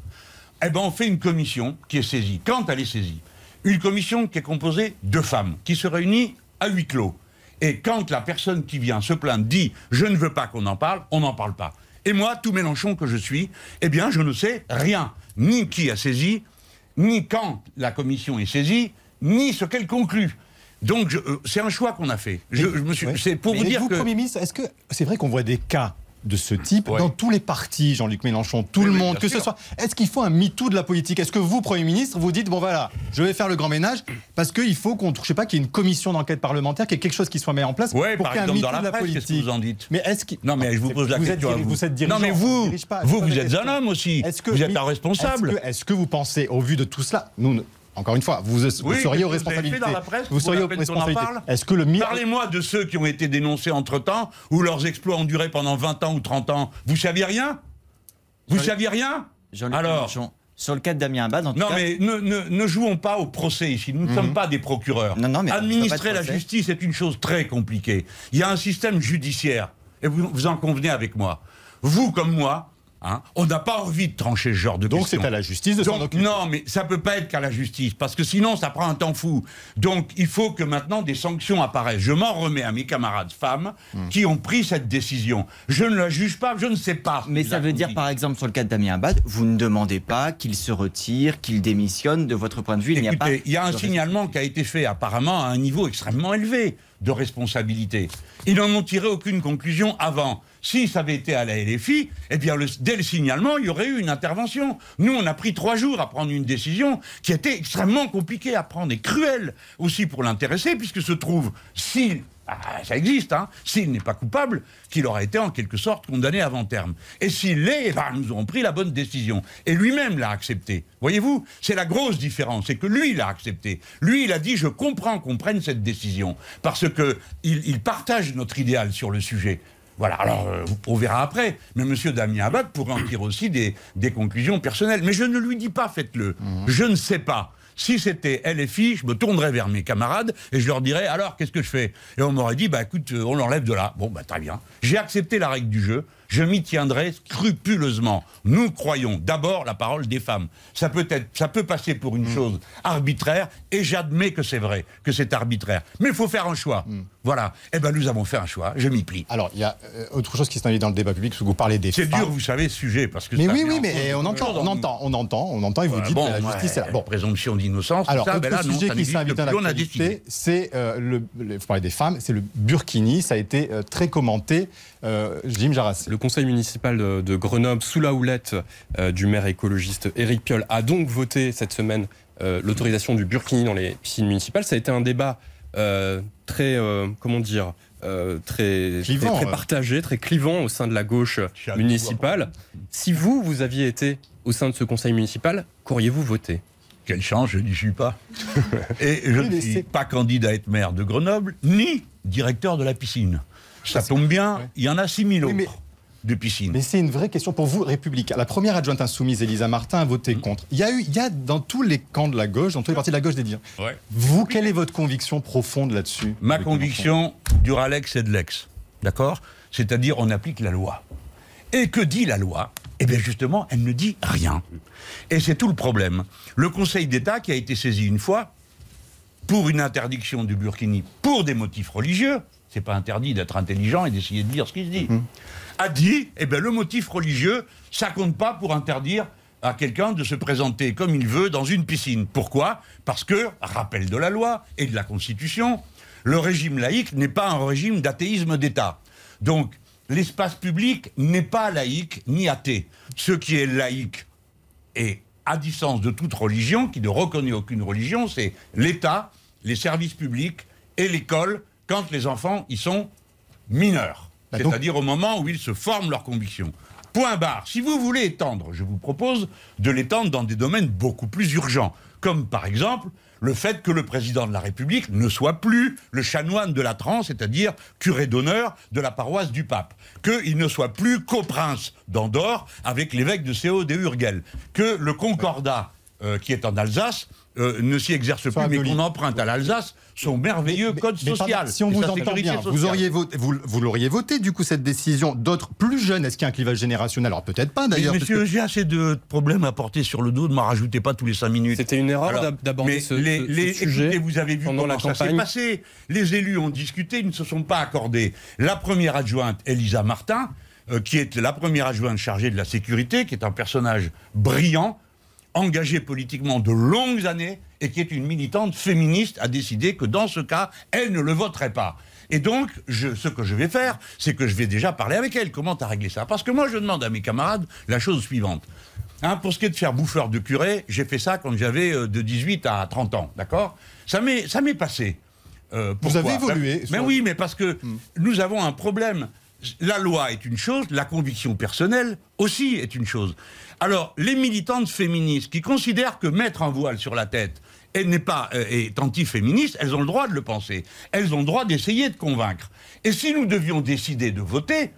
S4: Eh ben, on fait une commission qui est saisie. Quand elle est saisie Une commission qui est composée de femmes qui se réunit à huis clos. Et quand la personne qui vient se plaindre dit je ne veux pas qu'on en parle, on n'en parle pas. Et moi, tout Mélenchon que je suis, eh bien, je ne sais rien. Ni qui a saisi, ni quand la commission est saisie, ni ce qu'elle conclut. Donc, euh, c'est un choix qu'on a fait. Je, je me suis,
S3: Ouais.
S4: c'est pour
S3: Mais
S4: vous dire
S3: vous,
S4: que.
S3: Premier ministre, est-ce que c'est vrai qu'on voit des cas de ce type
S4: Ouais.
S3: dans tous les partis, Jean-Luc Mélenchon, tout le
S4: oui,
S3: monde, que ce soit. Est-ce qu'il faut un MeToo de la politique? Est-ce que vous, Premier ministre, vous dites bon voilà, je vais faire le grand ménage parce qu'il faut qu'on, je sais pas, qu'il y ait une commission d'enquête parlementaire, qu'il y ait quelque chose qui soit mis en place
S4: Ouais,
S3: pour qu'il y ait un MeToo de la
S4: presse, qu'est-ce que
S3: politique.
S4: vous en dites?
S3: Mais est-ce qu'il
S4: Non, mais je vous pose la
S3: vous
S4: question.
S3: Êtes,
S4: à vous.
S3: vous êtes dirigeant.
S4: non, mais vous,
S3: dirige pas,
S4: vous, vous êtes
S3: question.
S4: un homme aussi.
S3: Est-ce que-
S4: vous êtes un responsable.
S3: Est-ce que, est-ce que vous pensez, au vu de tout cela, nous, encore une fois, vous, vous
S4: Oui,
S3: seriez aux
S4: que vous avez fait
S3: responsabilités.
S4: dans la presse
S3: vous seriez aux responsabilités. Est-ce que le mi-
S4: Parlez-moi de ceux qui ont été dénoncés entre-temps, où leurs exploits ont duré pendant 20 ans ou 30 ans. Vous saviez rien? Vous
S5: Jean-Luc-
S4: saviez rien?
S5: Jean-Luc
S4: Alors
S5: sur le cas de Damien Abad, en tout
S4: Non,
S5: cas,
S4: mais ne, ne- ne jouons pas au procès ici. Nous ne sommes pas des procureurs.
S5: Non, non, mais
S4: Administrer la justice est une chose très compliquée. Il y a un système judiciaire, et vous, vous en convenez avec moi. Vous comme moi, hein, on n'a pas envie de trancher ce genre de
S3: Donc c'est à la justice de s'en occuper.
S4: non, mais ça peut pas être qu'à la justice, parce que sinon, ça prend un temps fou. Donc, il faut que maintenant des sanctions apparaissent. Je m'en remets à mes camarades femmes
S3: Hmm.
S4: qui ont pris cette décision. Je ne la juge pas, je ne sais pas.
S5: Mais ça veut dire,
S4: dit.
S5: par exemple, sur le cas de Damien Abad, vous ne demandez pas qu'il se retire, qu'il démissionne. De votre point de vue, il n'y a pas.
S4: Écoutez, il y a un signalement qui a été fait apparemment à un niveau extrêmement élevé de responsabilité. Ils n'en ont tiré aucune conclusion avant. Si ça avait été à la LFI, eh bien, dès le signalement, il y aurait eu une intervention. Nous, on a pris trois jours à prendre une décision qui était extrêmement compliquée à prendre et cruelle aussi pour l'intéressé, puisque se trouve, si ah, ça existe, hein, s'il n'est pas coupable, qu'il aura été en quelque sorte condamné avant terme. Et s'il l'est, ben, nous aurons pris la bonne décision. Et lui-même l'a accepté. Voyez-vous, c'est la grosse différence, c'est que lui l'a accepté. Lui, il a dit, je comprends qu'on prenne cette décision, parce que il, il partage notre idéal sur le sujet. Voilà, alors euh, on verra après. Mais M. Damien Abad pourrait en tirer aussi des, des conclusions personnelles. Mais je ne lui dis pas faites-le. Je ne sais pas. Si c'était LFI, je me tournerais vers mes camarades et je leur dirais alors qu'est-ce que je fais? Et on m'aurait dit bah écoute, euh, on l'enlève de là. Bon bah très bien. J'ai accepté la règle du jeu. Je m'y tiendrai scrupuleusement. Nous croyons d'abord la parole des femmes. Ça peut être, ça peut passer pour une chose arbitraire et j'admets que c'est vrai, que c'est arbitraire. Mais il faut faire un choix. Voilà. Eh ben nous avons fait un choix. Je m'y plie.
S3: Alors, il y a euh, autre chose qui s'invite dans le débat public, parce que vous parlez des
S4: C'est
S3: femmes.
S4: dur, vous savez, ce sujet, parce que
S3: Mais oui, oui, mais on entend, on entend, on entend, on entend, et vous dites
S4: bon,
S3: que la justice est là. Bon.
S4: présomption d'innocence,
S3: Alors,
S4: là, non,
S3: sujet qui s'invite dans
S4: plus, on a décidé.
S3: l'actualité, c'est euh, le, le- vous parlez des femmes, c'est le burkini, ça a été euh, très commenté. Euh, Jim Jarras.
S6: Le conseil municipal de, de Grenoble, sous la houlette euh, du maire écologiste Éric Piolle, a donc voté cette semaine euh, l'autorisation du burkini dans les piscines municipales. Ça a été un débat euh, très, euh, comment dire, euh, très,
S3: Clivant,
S6: très, partagé, très clivant au sein de la gauche municipale. Si vous, vous aviez été au sein de ce conseil municipal, qu'auriez-vous voté?
S4: Quelle chance, je n'y suis pas. Et je ne suis pas candidat à être maire de Grenoble, ni directeur de la piscine. Ça tombe bien, il y en a 6000
S3: Oui,
S4: autres
S3: mais-
S4: de piscines.
S3: Mais c'est une vraie question pour vous, Républicain. La première adjointe insoumise, Elisa Martin, a voté
S4: Mm.
S3: contre. Il y a eu, il y a dans tous les camps de la gauche, dans tous les partis de la gauche, des dires.
S4: Ouais.
S3: Vous, quelle est votre conviction profonde là-dessus
S4: Ma conviction, Duralex et de l'ex. D'accord? C'est-à-dire, on applique la loi. Et que dit la loi? Eh bien, justement, elle ne dit rien. Et c'est tout le problème. Le Conseil d'État, qui a été saisi une fois pour une interdiction du burkini pour des motifs religieux, c'est pas interdit d'être intelligent et d'essayer de dire ce qui se dit, a dit eh bien, le motif religieux, ça compte pas pour interdire à quelqu'un de se présenter comme il veut dans une piscine. Pourquoi? Parce que, rappel de la loi et de la Constitution, le régime laïque n'est pas un régime d'athéisme d'État. Donc, l'espace public n'est pas laïque ni athée. Ce qui est laïque et à distance de toute religion, qui ne reconnaît aucune religion, c'est l'État, les services publics et l'école quand les enfants y sont mineurs.
S3: Bah
S4: C'est-à-dire au moment où ils se forment leurs convictions. Point barre. Si vous voulez étendre, je vous propose de l'étendre dans des domaines beaucoup plus urgents, comme par exemple le fait que le président de la République ne soit plus le chanoine de la transe, c'est-à-dire curé d'honneur de la paroisse du pape, qu'il ne soit plus coprince d'Andorre avec l'évêque de Séo de Urgel, que le concordat euh, qui est en Alsace euh, ne s'y exerce plus, mais qu'on emprunte à l'Alsace son merveilleux
S3: Mais-
S4: code
S3: mais pardon,
S4: social.
S3: si on vous entend bien, vous, auriez voté, vous, vous l'auriez voté, du coup, cette décision. D'autres plus jeunes, est-ce qu'il y a un clivage générationnel? Alors peut-être pas d'ailleurs.
S4: Monsieur,
S3: que-
S4: j'ai assez de problèmes à porter sur le dos, ne m'en rajoutez pas tous les cinq minutes.
S6: C'était une erreur d'aborder
S4: mais
S6: ce,
S4: les-
S6: ce- ce
S4: les-
S6: sujet
S4: écoutez, vous avez vu
S6: pendant
S4: comment
S6: la
S4: ça s'est
S6: campagne.
S4: passé. Les élus ont discuté, ils ne se sont pas accordés. La première adjointe, Elisa Martin, euh, qui est la première adjointe chargée de la sécurité, qui est un personnage brillant, engagé politiquement de longues années et qui est une militante féministe, a décidé que dans ce cas, elle ne le voterait pas. Et donc, je- ce que je vais faire, c'est que je vais déjà parler avec elle. Comment t'as réglé ça? Parce que moi, je demande à mes camarades la chose suivante. Hein, pour ce qui est de faire bouffeur de curé, j'ai fait ça quand j'avais euh, de 18 à 30 ans, d'accord? Ça m'est passé. Euh,
S3: Vous avez évolué
S4: Mais
S3: sur-
S4: oui, mais parce que nous avons un problème. La loi est une chose, la conviction personnelle aussi est une chose. Alors, les militantes féministes qui considèrent que mettre un voile sur la tête n'est pas euh, est anti-féministe, elles ont le droit de le penser. Elles ont le droit d'essayer de convaincre. Et si nous devions décider de voter,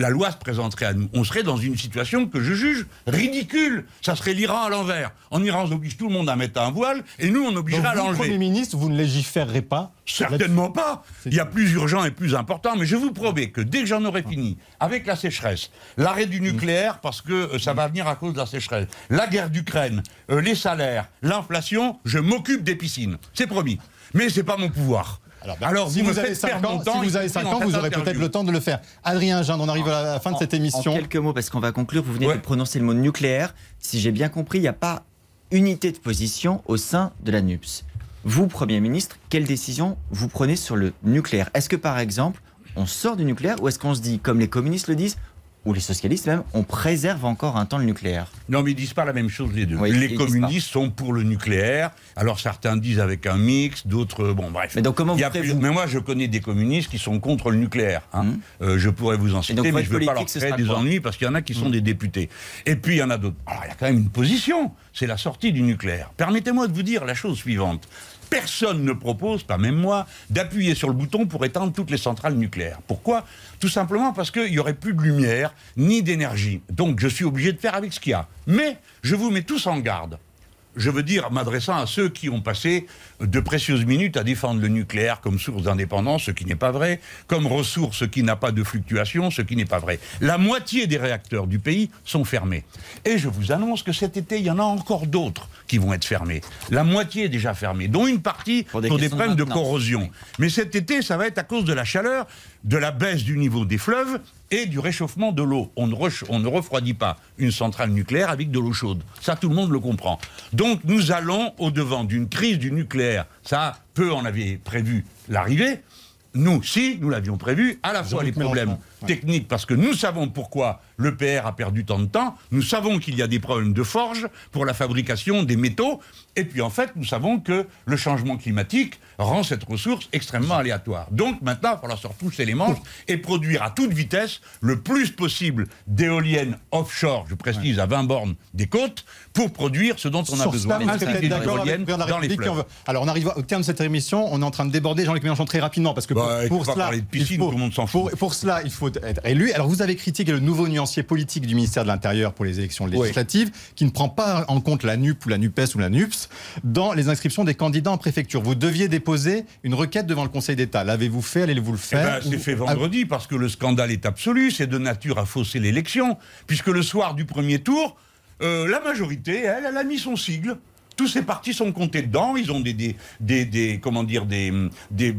S4: la loi se présenterait à nous. On serait dans une situation que je juge ridicule. Ça serait l'Iran à l'envers. En Iran, on oblige tout le monde à mettre un voile, et nous, on obligerait à l'enlever.
S3: Premier ministre, vous ne légiférerez pas
S4: Certainement pas. Il y a plus urgent et plus important, mais je vous promets que dès que j'en aurai fini avec la sécheresse, l'arrêt du nucléaire parce que euh, ça va venir à cause de la sécheresse, la guerre d'Ukraine, euh, les salaires, l'inflation, je m'occupe des piscines. C'est promis. Mais c'est pas mon pouvoir.
S3: Alors, ben, si
S4: vous
S3: avez
S4: faites
S3: 5
S4: perdre
S3: ans, si vous avez ans, vous aurez peut-être le temps de le faire. Adrien Jean, on arrive à la fin de cette
S5: En
S3: émission.
S5: quelques mots, parce qu'on va conclure, vous venez
S4: Ouais.
S5: de prononcer le mot nucléaire. Si j'ai bien compris, il n'y a pas unité de position au sein de la NUPS. Vous, Premier ministre, quelle décision vous prenez sur le nucléaire? Est-ce que, par exemple, on sort du nucléaire ou est-ce qu'on se dit, comme les communistes le disent, ou les socialistes même, on préserve encore un temps le nucléaire
S4: Non, mais ils disent pas la même chose les deux.
S5: Oui,
S4: les communistes sont pour le nucléaire. Alors certains disent avec un mix, d'autres bon bref.
S5: Mais donc, comment vous ferez,
S4: plus-
S5: vous
S4: Mais moi je connais des communistes qui sont contre le nucléaire. hein.
S5: Mhm.
S4: Euh, je pourrais vous en citer,
S5: donc,
S4: mais je ne veux pas leur créer des ennuis parce qu'il y en a qui sont des députés. Et puis il y en a d'autres. Alors il y a quand même une position, c'est la sortie du nucléaire. Permettez-moi de vous dire la chose suivante. Personne ne propose, pas même moi, d'appuyer sur le bouton pour éteindre toutes les centrales nucléaires. Pourquoi? Tout simplement parce qu'il n'y aurait plus de lumière ni d'énergie. Donc je suis obligé de faire avec ce qu'il y a. Mais je vous mets tous en garde je veux dire, m'adressant à ceux qui ont passé de précieuses minutes à défendre le nucléaire comme source d'indépendance, ce qui n'est pas vrai, comme ressource qui n'a pas de fluctuation, ce qui n'est pas vrai. La moitié des réacteurs du pays sont fermés. Et je vous annonce que cet été, il y en a encore d'autres qui vont être fermés. La moitié est déjà fermée, dont une partie pour des, problèmes de, corrosion. Mais cet été, ça va être à cause de la chaleur, de la baisse du niveau des fleuves et du réchauffement de l'eau. On, on, ne refroidit pas une centrale nucléaire avec de l'eau chaude. Ça, tout le monde le comprend. Donc, nous allons au-devant d'une crise du nucléaire. Ça, peu en avait prévu l'arrivée. Nous, si, nous l'avions prévu, à la fois les problèmes techniques, parce que nous savons pourquoi le PR a perdu tant de temps, nous savons qu'il y a des problèmes de forge pour la fabrication des métaux, et puis en fait, nous savons que le changement climatique rend cette ressource extrêmement aléatoire. Donc maintenant, il va falloir se retrousser les manches et produire à toute vitesse le plus possible d'éoliennes offshore, je précise à 20 bornes des côtes, pour produire ce dont on a besoin.
S3: dans les fleuves. Alors on arrive au terme de cette émission, on est en train de déborder Jean-Luc Mélenchon très rapidement, parce que
S4: bah, pour, cela,
S3: pour, cela, il faut être élu. Alors vous avez critiqué le nouveau nuancier politique du ministère de l'Intérieur pour les élections législatives, qui ne prend pas en compte la NUP ou la NUPES ou la NUPS dans les inscriptions des candidats en préfecture. Vous deviez déposer une requête devant le Conseil d'État. L'avez-vous fait? Allez-vous le eh faire?
S4: C'est fait vendredi parce que le scandale est absolu. C'est de nature à fausser l'élection, puisque le soir du premier tour, euh, la majorité, elle, elle a mis son sigle tous ces partis sont comptés dedans. Ils ont des, des, des, comment dire, des, des,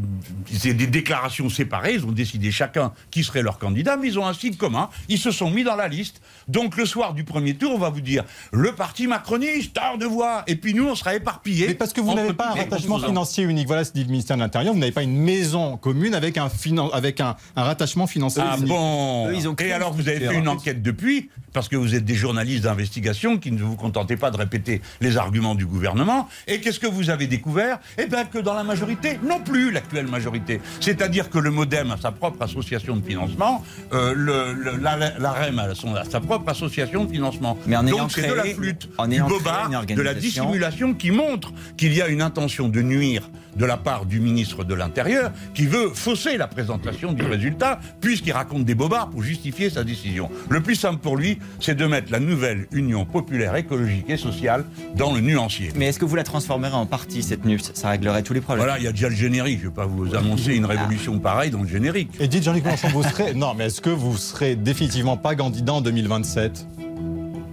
S4: des, déclarations séparées. Ils ont décidé chacun qui serait leur candidat, mais ils ont un site commun. Ils se sont mis dans la liste. Donc le soir du premier tour, on va vous dire le parti macroniste, tard de voix. Et puis nous, on sera éparpillés.
S3: Mais parce que vous n'avez pas un rattachement financier unique. Voilà ce dit le ministère de l'Intérieur. Vous n'avez pas une maison commune avec un, avec un, un rattachement financier
S4: ah bon ils ont Et alors vous avez fait une enquête depuis parce que vous êtes des journalistes d'investigation qui ne vous contentez pas de répéter les arguments du gouvernement. Et qu'est-ce que vous avez découvert? Eh bien que dans la majorité, non plus l'actuelle majorité. C'est-à-dire que le MoDem a sa propre association de financement, euh, le, la, REM a, sa propre association de financement.
S5: Mais en
S4: Donc c'est de la flûte, du bobard, de la dissimulation qui montre qu'il y a une intention de nuire de la part du ministre de l'Intérieur qui veut fausser la présentation du résultat puisqu'il raconte des bobards pour justifier sa décision. Le plus simple pour lui, c'est de mettre la nouvelle Union populaire écologique et sociale dans le nuancier.
S5: Mais est-ce que vous la transformerez en parti, cette NUPS Ça réglerait tous les problèmes.
S4: Voilà, il y a déjà le générique. Je ne vais pas vous annoncer une révolution pareille dans le générique.
S3: Et dites Jean-Luc Mélenchon, vous serez... Non, mais est-ce que vous serez définitivement pas candidat en 2027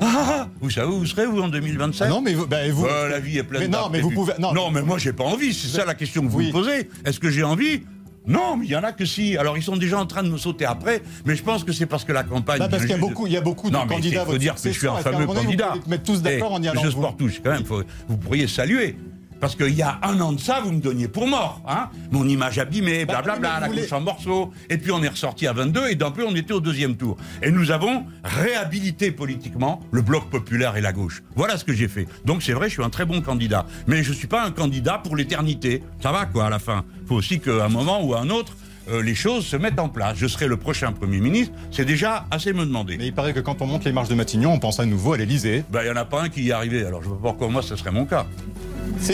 S4: ah, vous savez où vous serez, vous, en 2027 ah
S3: Non, mais vous. Bah, vous
S4: euh, la vie est pleine
S3: mais Non, mais vous pouvez.
S4: Non, mais moi, j'ai pas envie. C'est ça la question que vous me posez. Est-ce que j'ai envie? Non, mais il y en a que si. Alors ils sont déjà en train de me sauter après, mais je pense que c'est parce que la campagne.
S3: Bah, parce qu'il y a beaucoup, il y a beaucoup de
S4: non,
S3: candidats.
S4: Il faut dire que je suis un fameux candidat.
S3: Vous mettre tous d'accord en y allant.
S4: Je sport touche quand même. vous pourriez saluer. Parce qu'il y a un an de ça, vous me donniez pour mort. Hein Mon image abîmée, bah, blablabla, la couche en morceaux. Et puis on est ressorti à 22 et d'un peu on était au deuxième tour. Et nous avons réhabilité politiquement le bloc populaire et la gauche. Voilà ce que j'ai fait. Donc c'est vrai, je suis un très bon candidat. Mais je ne suis pas un candidat pour l'éternité. Ça va quoi à la fin. Il faut aussi qu'à un moment ou à un autre, euh, les choses se mettent en place. Je serai le prochain Premier ministre, c'est déjà assez me demander.
S3: Mais il paraît que quand on monte les marches de Matignon, on pense à nouveau à l'Elysée.
S4: Ben, il n'y en a pas un qui y est arrivé, alors je ne vois pas pourquoi moi ce serait mon cas.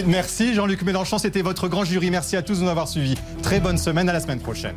S3: Merci Jean-Luc Mélenchon, c'était votre grand jury. Merci à tous de nous avoir suivis. Très bonne semaine, à la semaine prochaine.